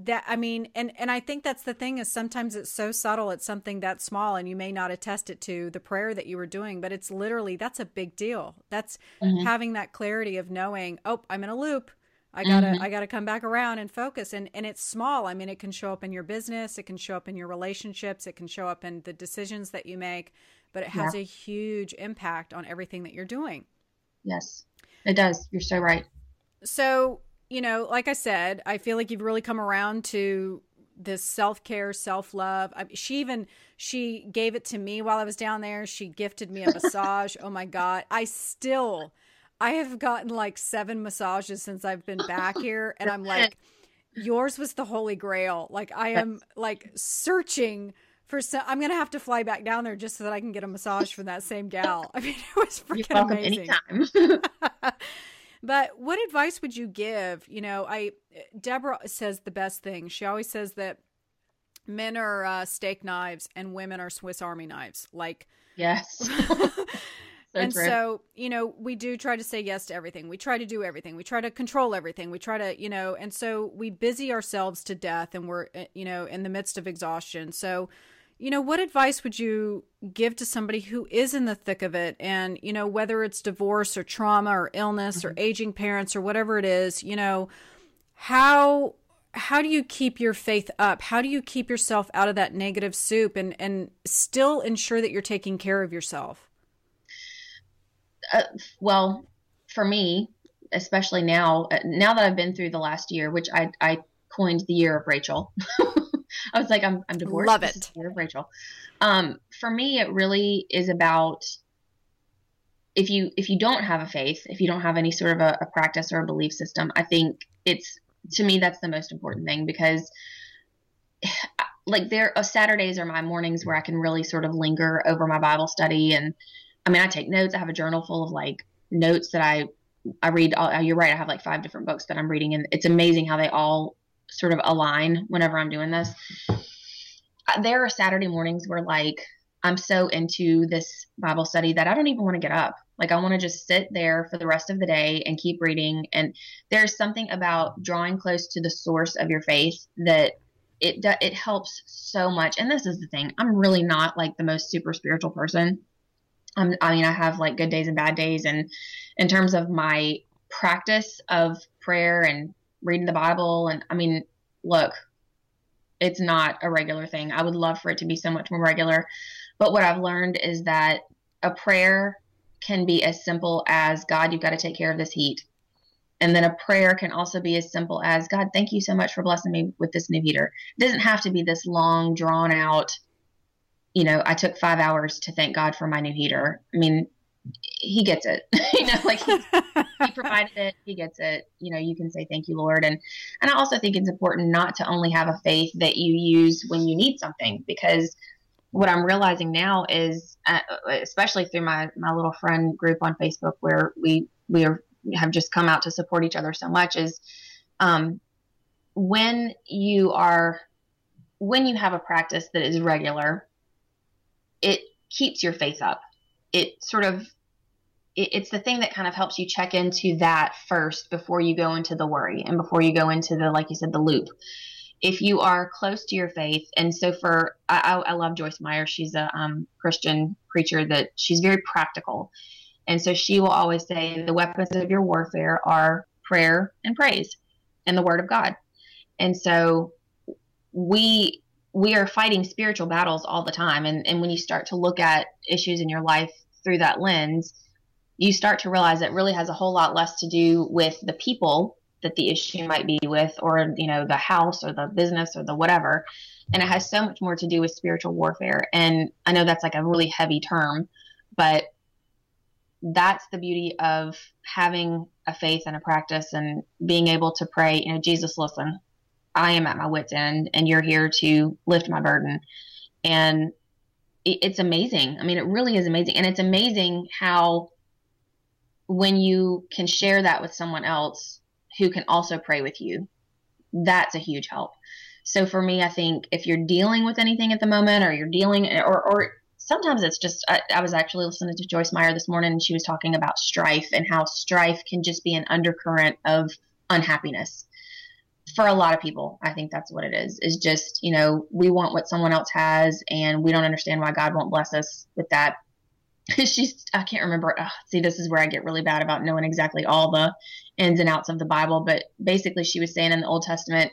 that I mean, and and I think that's the thing is sometimes it's so subtle. It's something that small, and you may not attest it to the prayer that you were doing, but it's literally that's a big deal. That's Mhm. having that clarity of knowing, oh, I'm in a loop. I gotta mm-hmm. I gotta come back around and focus and and it's small. I mean it can show up in your business, it can show up in your relationships, it can show up in the decisions that you make, but it has yeah. a huge impact on everything that you're doing. Yes. It does. You're so right. So, you know, like I said, I feel like you've really come around to this self-care, self-love. I, she even she gave it to me while I was down there. She gifted me a massage. oh my god. I still I have gotten like 7 massages since I've been back here and I'm like yours was the holy grail. Like I am like searching for some I'm gonna have to fly back down there just so that I can get a massage from that same gal. I mean it was freaking amazing. But what advice would you give? You know, I Deborah says the best thing. She always says that men are uh, steak knives and women are Swiss Army knives. Like yes. so and true. so, you know, we do try to say yes to everything. We try to do everything. We try to control everything. We try to, you know, and so we busy ourselves to death and we're, eh, you know, in the midst of exhaustion. So, you know, what advice would you give to somebody who is in the thick of it? And, you know, whether it's divorce or trauma or illness mm-hmm. or aging parents or whatever it is, you know, how how do you keep your faith up? How do you keep yourself out of that negative soup and and still ensure that you're taking care of yourself? Uh, well, for me, especially now, uh, now that I've been through the last year, which I I coined the year of Rachel. I was like, I'm, I'm divorced. Love it. Rachel. Um, for me, it really is about if you if you don't have a faith, if you don't have any sort of a, a practice or a belief system, I think it's to me that's the most important thing because like there uh, Saturdays are my mornings where I can really sort of linger over my Bible study and I mean I take notes. I have a journal full of like notes that I I read. All, you're right. I have like five different books that I'm reading, and it's amazing how they all sort of align whenever I'm doing this. Uh, there are Saturday mornings where like I'm so into this Bible study that I don't even want to get up. Like I want to just sit there for the rest of the day and keep reading. And there's something about drawing close to the source of your faith that it it helps so much. And this is the thing: I'm really not like the most super spiritual person. I mean, I have like good days and bad days, and in terms of my practice of prayer and reading the Bible. And I mean, look, it's not a regular thing. I would love for it to be so much more regular. But what I've learned is that a prayer can be as simple as God, you've got to take care of this heat. And then a prayer can also be as simple as God, thank you so much for blessing me with this new heater. It doesn't have to be this long, drawn out, you know, I took five hours to thank God for my new heater. I mean, he gets it. you know, like he, provided it, he gets it. You know, you can say thank you, Lord. And and I also think it's important not to only have a faith that you use when you need something, because what I'm realizing now is, uh, especially through my my little friend group on Facebook, where we we are, have just come out to support each other so much, is um, when you are when you have a practice that is regular, it keeps your faith up it sort of it, it's the thing that kind of helps you check into that first before you go into the worry and before you go into the like you said the loop. If you are close to your faith and so for i, I love joyce meyer. She's a um, christian preacher that she's very practical. And so she will always say the weapons of your warfare are prayer and praise and the word of god. And so we we are fighting spiritual battles all the time. And, and when you start to look at issues in your life through that lens, you start to realize it really has a whole lot less to do with the people that the issue might be with, or, you know, the house or the business or the whatever. And it has so much more to do with spiritual warfare. And I know that's like a really heavy term, but that's the beauty of having a faith and a practice and being able to pray, you know, Jesus, listen, I am at my wits end and you're here to lift my burden. And it, it's amazing. I mean, it really is amazing. And it's amazing how when you can share that with someone else who can also pray with you, that's a huge help. So for me, I think if you're dealing with anything at the moment or you're dealing or, or sometimes it's just I, I, was actually listening to joyce meyer this morning and she was talking about strife and how strife can just be an undercurrent of unhappiness for a lot of people, I think that's what it is. Is just you know we want what someone else has, and we don't understand why God won't bless us with that. she's I can't remember. Oh, see, this is where I get really bad about knowing exactly all the ins and outs of the Bible. But basically, she was saying in the Old Testament,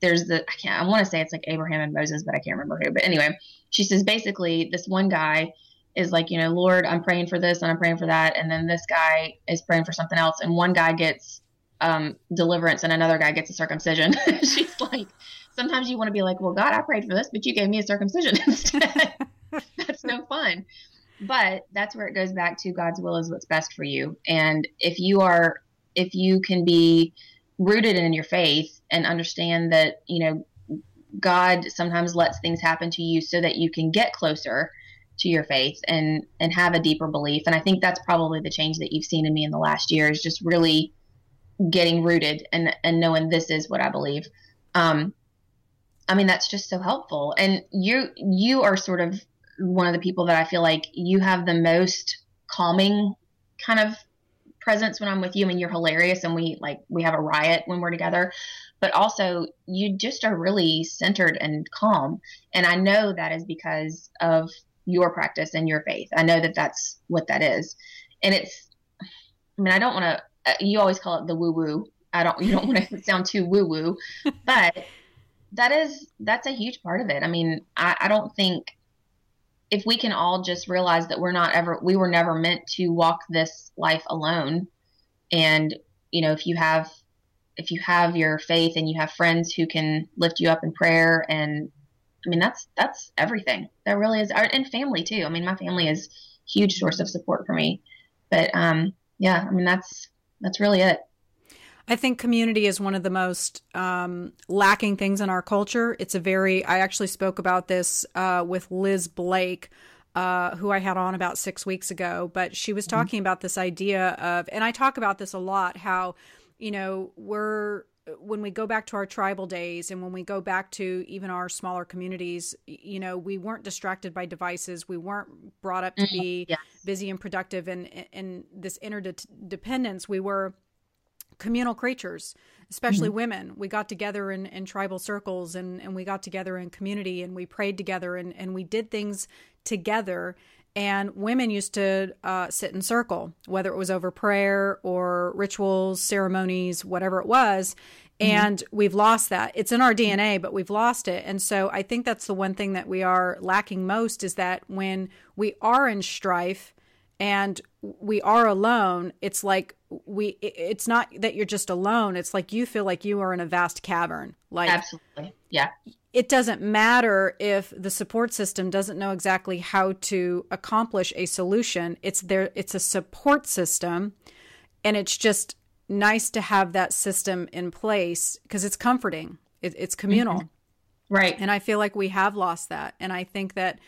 there's the I can't I want to say it's like Abraham and Moses, but I can't remember who. But anyway, she says basically this one guy is like, you know, Lord, I'm praying for this and I'm praying for that, and then this guy is praying for something else, and one guy gets um, deliverance and another guy gets a circumcision. She's like, sometimes you want to be like, well, God, I prayed for this, but you gave me a circumcision instead. That's no fun. But that's where it goes back to God's will is what's best for you. And if you are, if you can be rooted in your faith and understand that, you know, God sometimes lets things happen to you so that you can get closer to your faith and and have a deeper belief. And I think that's probably the change that you've seen in me in the last year is just really getting rooted and and knowing this is what I believe. Um, I mean that's just so helpful. And you you are sort of one of the people that I feel like you have the most calming kind of presence when I'm with you. Mean you're hilarious and we like we have a riot when we're together. But also you just are really centered and calm. And I know that is because of your practice and your faith. I know that that's what that is. And it's I mean I don't want to you always call it the woo woo. I don't you don't want to sound too woo woo, but that is that's a huge part of it. I mean, I, I don't think if we can all just realize that we're not ever we were never meant to walk this life alone, and you know if you have if you have your faith and you have friends who can lift you up in prayer and I mean that's that's everything. That really is and family too. I mean my family is huge source of support for me. But um yeah, I mean that's that's really it. I think community is one of the most um, lacking things in our culture. It's a very, I actually spoke about this uh, with Liz Blake, uh, who I had on about six weeks ago, but she was mm-hmm. talking mm-hmm. about this idea of, and I talk about this a lot, how, you know, we're, when we go back to our tribal days and when we go back to even our smaller communities, you know, we weren't distracted by devices. We weren't brought up to mm-hmm. be yes. busy and productive and in this interdependence. We were communal creatures, especially mm-hmm. women. We got together in, in tribal circles and, and we got together in community and we prayed together and, and we did things together and women used to uh, sit in circle, whether it was over prayer or rituals, ceremonies, whatever it was. Mm-hmm. And we've lost that. It's in our DNA, but we've lost it. And so I think that's the one thing that we are lacking most is that when we are in strife and we are alone, it's like we it's not that you're just alone it's like you feel like you are in a vast cavern like absolutely yeah it doesn't matter if the support system doesn't know exactly how to accomplish a solution. It's there it's a support system and it's just nice to have that system in place because it's comforting. It, it's communal. Mm-hmm. right. And i feel like we have lost that. And i think that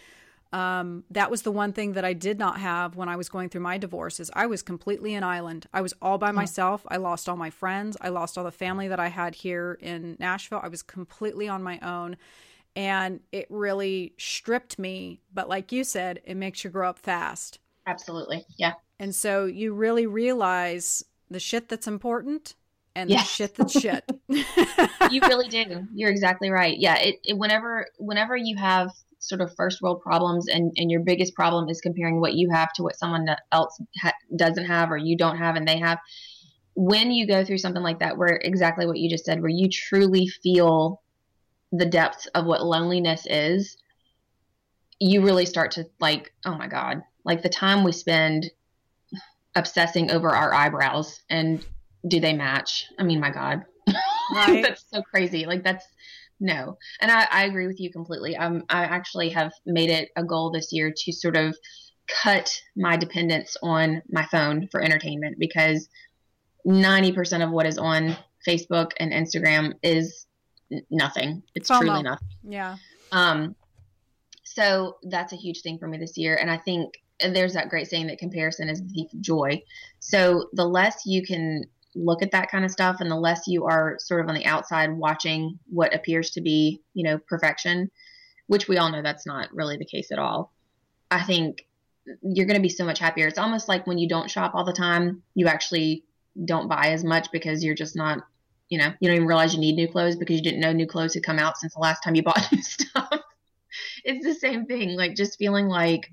um, that was the one thing that I did not have when I was going through my divorce is I was completely an island. I was all by myself. I lost all my friends. I lost all the family that I had here in Nashville. I was completely on my own. And it really stripped me. But like you said, it makes you grow up fast. Absolutely. Yeah. And so you really realize the shit that's important and yes. the shit that's shit. you really do. You're exactly right. Yeah. It, it whenever whenever you have sort of first world problems and, and your biggest problem is comparing what you have to what someone else ha- doesn't have or you don't have and they have. When you go through something like that where exactly what you just said where you truly feel the depths of what loneliness is you really start to like oh my god like the time we spend obsessing over our eyebrows and do they match? I mean my god. Right. that's so crazy. Like that's no. And I, I agree with you completely. Um, I actually have made it a goal this year to sort of cut my dependence on my phone for entertainment because 90% of what is on Facebook and Instagram is nothing. It's FOMO. truly nothing. Yeah. Um, so that's a huge thing for me this year. And I think there's that great saying that comparison is the joy. So the less you can look at that kind of stuff and the less you are sort of on the outside watching what appears to be, you know, perfection, which we all know that's not really the case at all. I think you're going to be so much happier. It's almost like when you don't shop all the time, you actually don't buy as much because you're just not, you know, you don't even realize you need new clothes because you didn't know new clothes had come out since the last time you bought new stuff. it's the same thing, like just feeling like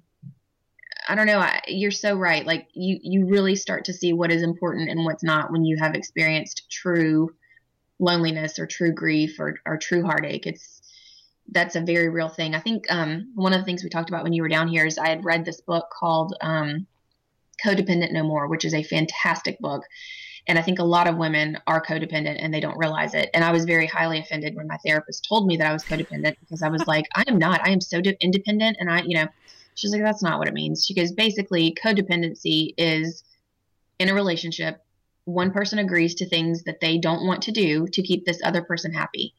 I don't know. I, you're so right. Like you, you really start to see what is important and what's not when you have experienced true loneliness or true grief or, or true heartache. It's that's a very real thing. I think um, one of the things we talked about when you were down here is I had read this book called um, Codependent No More, which is a fantastic book. And I think a lot of women are codependent and they don't realize it. And I was very highly offended when my therapist told me that I was codependent because I was like, I am not. I am so de- independent. And I, you know, she's like, that's not what it means. She goes, basically, codependency is in a relationship, one person agrees to things that they don't want to do to keep this other person happy.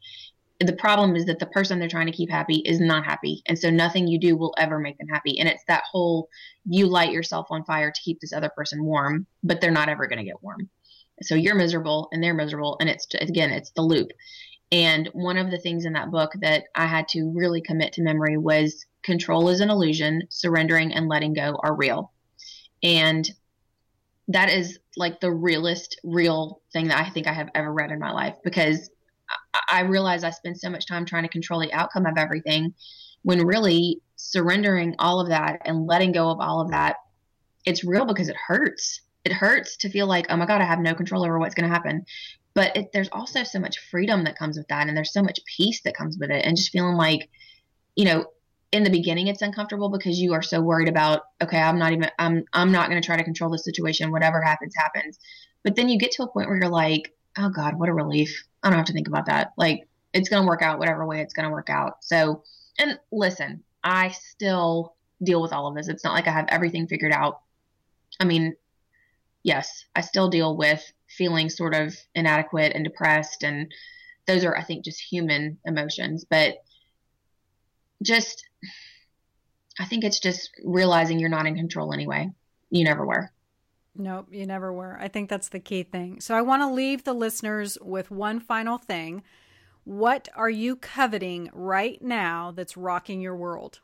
The problem is that the person they're trying to keep happy is not happy and so nothing you do will ever make them happy and it's that whole you light yourself on fire to keep this other person warm but they're not ever going to get warm. So you're miserable and they're miserable and it's again it's the loop. And one of the things in that book that i had to really commit to memory was control is an illusion surrendering and letting go are real and that is like the realest real thing that i think i have ever read in my life because I realize I spend so much time trying to control the outcome of everything when really surrendering all of that and letting go of all of that, it's real because it hurts. It hurts to feel like, oh my God, I have no control over what's going to happen. But it, there's also so much freedom that comes with that. And there's so much peace that comes with it. And just feeling like, you know, in the beginning it's uncomfortable because you are so worried about okay i'm not even i'm i'm not going to try to control the situation whatever happens happens but then you get to a point where you're like oh god what a relief I don't have to think about that. Like it's going to work out whatever way it's going to work out. So, and listen, I still deal with all of this. It's not like I have everything figured out. I mean, yes, I still deal with feeling sort of inadequate and depressed and those are I think just human emotions, but just I think it's just realizing you're not in control anyway. You never were. Nope, you never were. I think that's the key thing. So I want to leave the listeners with one final thing. What are you coveting right now that's rocking your world?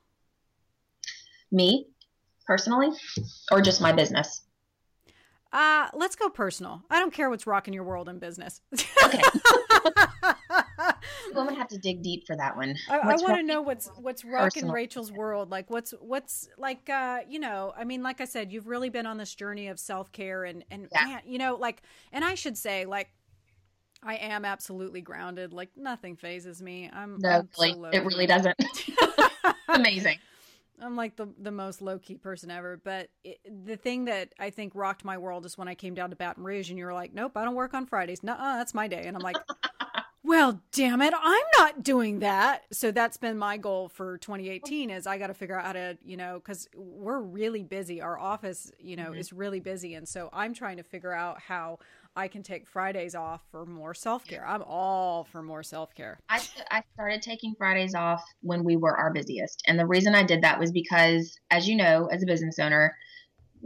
Me, personally, or just my business? Uh, let's go personal. I don't care what's rocking your world in business. okay. I'm gonna have to dig deep for that one. I, I want to know what's what's rocking Rachel's world. Like what's what's like uh, you know, I mean, like I said, you've really been on this journey of self care and and yeah. man, you know, like and I should say, like I am absolutely grounded. Like nothing phases me. I'm no, I'm it really doesn't. Amazing. I'm like the the most low key person ever. But it, the thing that I think rocked my world is when I came down to Baton Rouge and you were like, "Nope, I don't work on Fridays." No, that's my day, and I'm like, well, damn it, I'm not doing that. So that's been my goal for 2018 is I got to figure out how to, you know, cuz we're really busy. Our office, you know, mm-hmm. is really busy and so I'm trying to figure out how I can take Fridays off for more self-care. I'm all for more self-care. I I started taking Fridays off when we were our busiest. And the reason I did that was because as you know, as a business owner,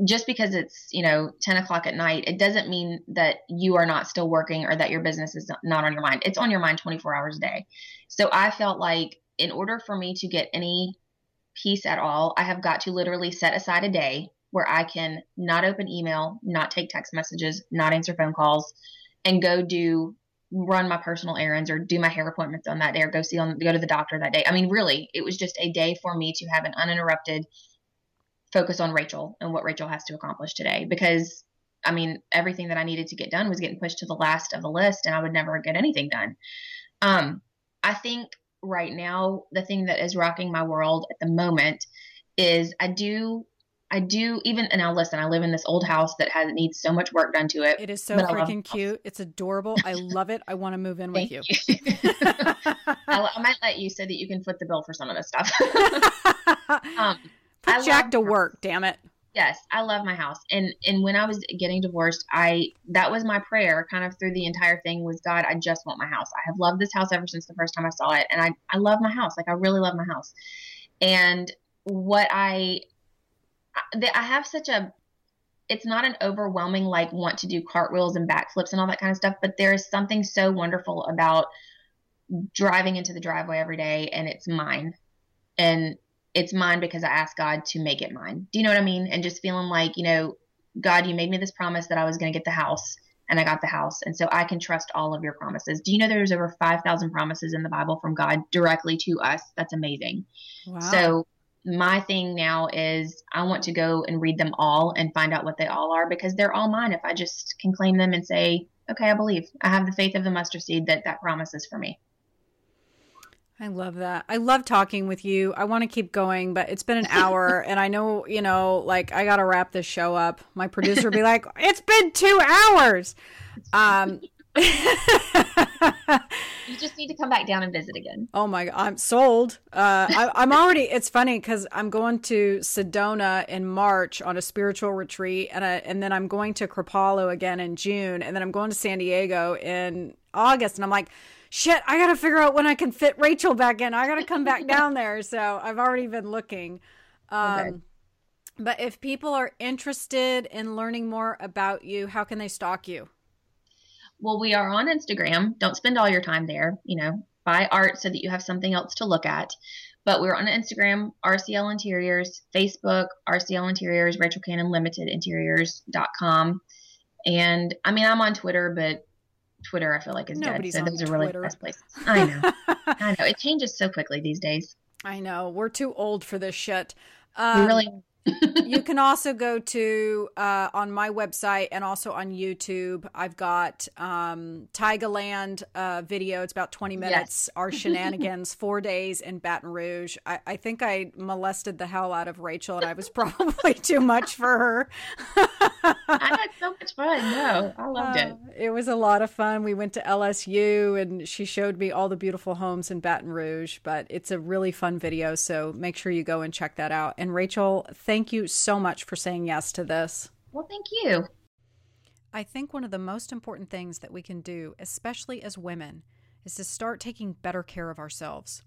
just because it's you know 10 o'clock at night it doesn't mean that you are not still working or that your business is not on your mind. It's on your mind 24 hours a day. So i felt like in order for me to get any peace at all i have got to literally set aside a day where i can not open email not take text messages not answer phone calls and go do run my personal errands or do my hair appointments on that day or go see on go to the doctor that day. I mean really it was just a day for me to have an uninterrupted focus on Rachel and what Rachel has to accomplish today because I mean everything that I needed to get done was getting pushed to the last of the list and I would never get anything done. Um, I think right now the thing that is rocking my world at the moment is I do I do even and now listen, I live in this old house that has needs so much work done to it. It is so freaking cute. It's adorable. I love it. I want to move in with you. you. I, I, might let you so that you can foot the bill for some of this stuff. um, Put Jack to work, damn it. Yes, I love my house. And and when I was getting divorced, I that was my prayer kind of through the entire thing was God, I just want my house. I have loved this house ever since the first time I saw it and I I love my house. Like I really love my house. And what I I have such a it's not an overwhelming like want to do cartwheels and backflips and all that kind of stuff, but there is something so wonderful about driving into the driveway every day and it's mine. And it's mine because I asked God to make it mine. Do you know what I mean? And just feeling like, you know, God, you made me this promise that I was going to get the house and I got the house. And so I can trust all of your promises. Do you know there's over 5,000 promises in the Bible from God directly to us? That's amazing. Wow. So my thing now is I want to go and read them all and find out what they all are because they're all mine. If I just can claim them and say, okay, I believe, I have the faith of the mustard seed that that promises for me. I love that. I love talking with you. I want to keep going, but it's been an hour and I know, you know, like I got to wrap this show up. My producer be like, "It's been 2 hours." Um you just need to come back down and visit again. Oh my god, I'm sold. Uh, I, am already. It's funny because I'm going to Sedona in March on a spiritual retreat, and I, and then I'm going to Kripalu again in June, and then I'm going to San Diego in August, and I'm like, shit, I got to figure out when I can fit Rachel back in. I got to come back down there. So I've already been looking. Um, okay. But if people are interested in learning more about you, how can they stalk you? Well, we are on Instagram. Don't spend all your time there. You know, buy art so that you have something else to look at. But we're on Instagram, RCL Interiors, Facebook, RCL Interiors, Rachel Cannon Limited Interiors.com. And I mean, I'm on Twitter, but Twitter I feel like is Nobody's dead. So those are really the best places. I know. I know. It changes so quickly these days. I know. We're too old for this shit. Um, we really you can also go to uh, on my website and also on YouTube. I've got um, Tigerland uh, video. It's about twenty minutes. Yes. Our shenanigans, four days in Baton Rouge. I, I, think I molested the hell out of Rachel, and I was probably too much for her. I had so much fun. No, I loved uh, it. It was a lot of fun. We went to LSU, and she showed me all the beautiful homes in Baton Rouge. But it's a really fun video, so make sure you go and check that out. And Rachel, thank thank you so much for saying yes to this. Well, thank you. I think one of the most important things that we can do, especially as women, is to start taking better care of ourselves.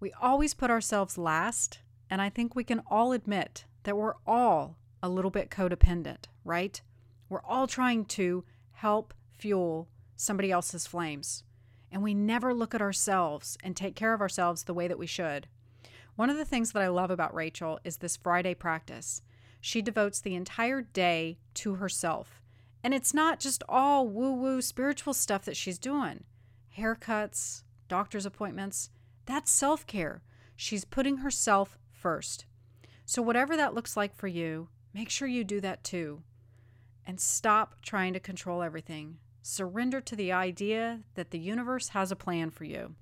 We always put ourselves last, and I think we can all admit that we're all a little bit codependent, right? We're all trying to help fuel somebody else's flames, and we never look at ourselves and take care of ourselves the way that we should. One of the things that I love about Rachel is this Friday practice. She devotes the entire day to herself. And it's not just all woo woo spiritual stuff that she's doing haircuts, doctor's appointments. That's self care. She's putting herself first. So, whatever that looks like for you, make sure you do that too. And stop trying to control everything. Surrender to the idea that the universe has a plan for you.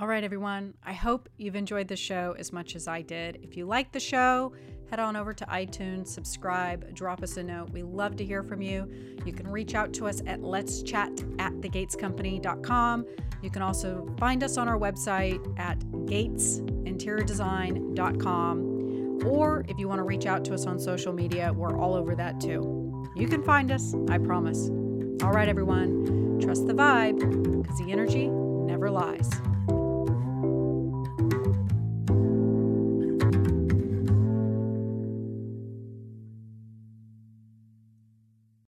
All right, everyone. I hope you've enjoyed the show as much as I did. If you like the show, head on over to iTunes, subscribe, drop us a note. We love to hear from you. You can reach out to us at let's chat at thegatescompany.com. You can also find us on our website at gatesinteriordesign.com. Or if you want to reach out to us on social media, we're all over that too. You can find us, I promise. All right, everyone. Trust the vibe because the energy never lies.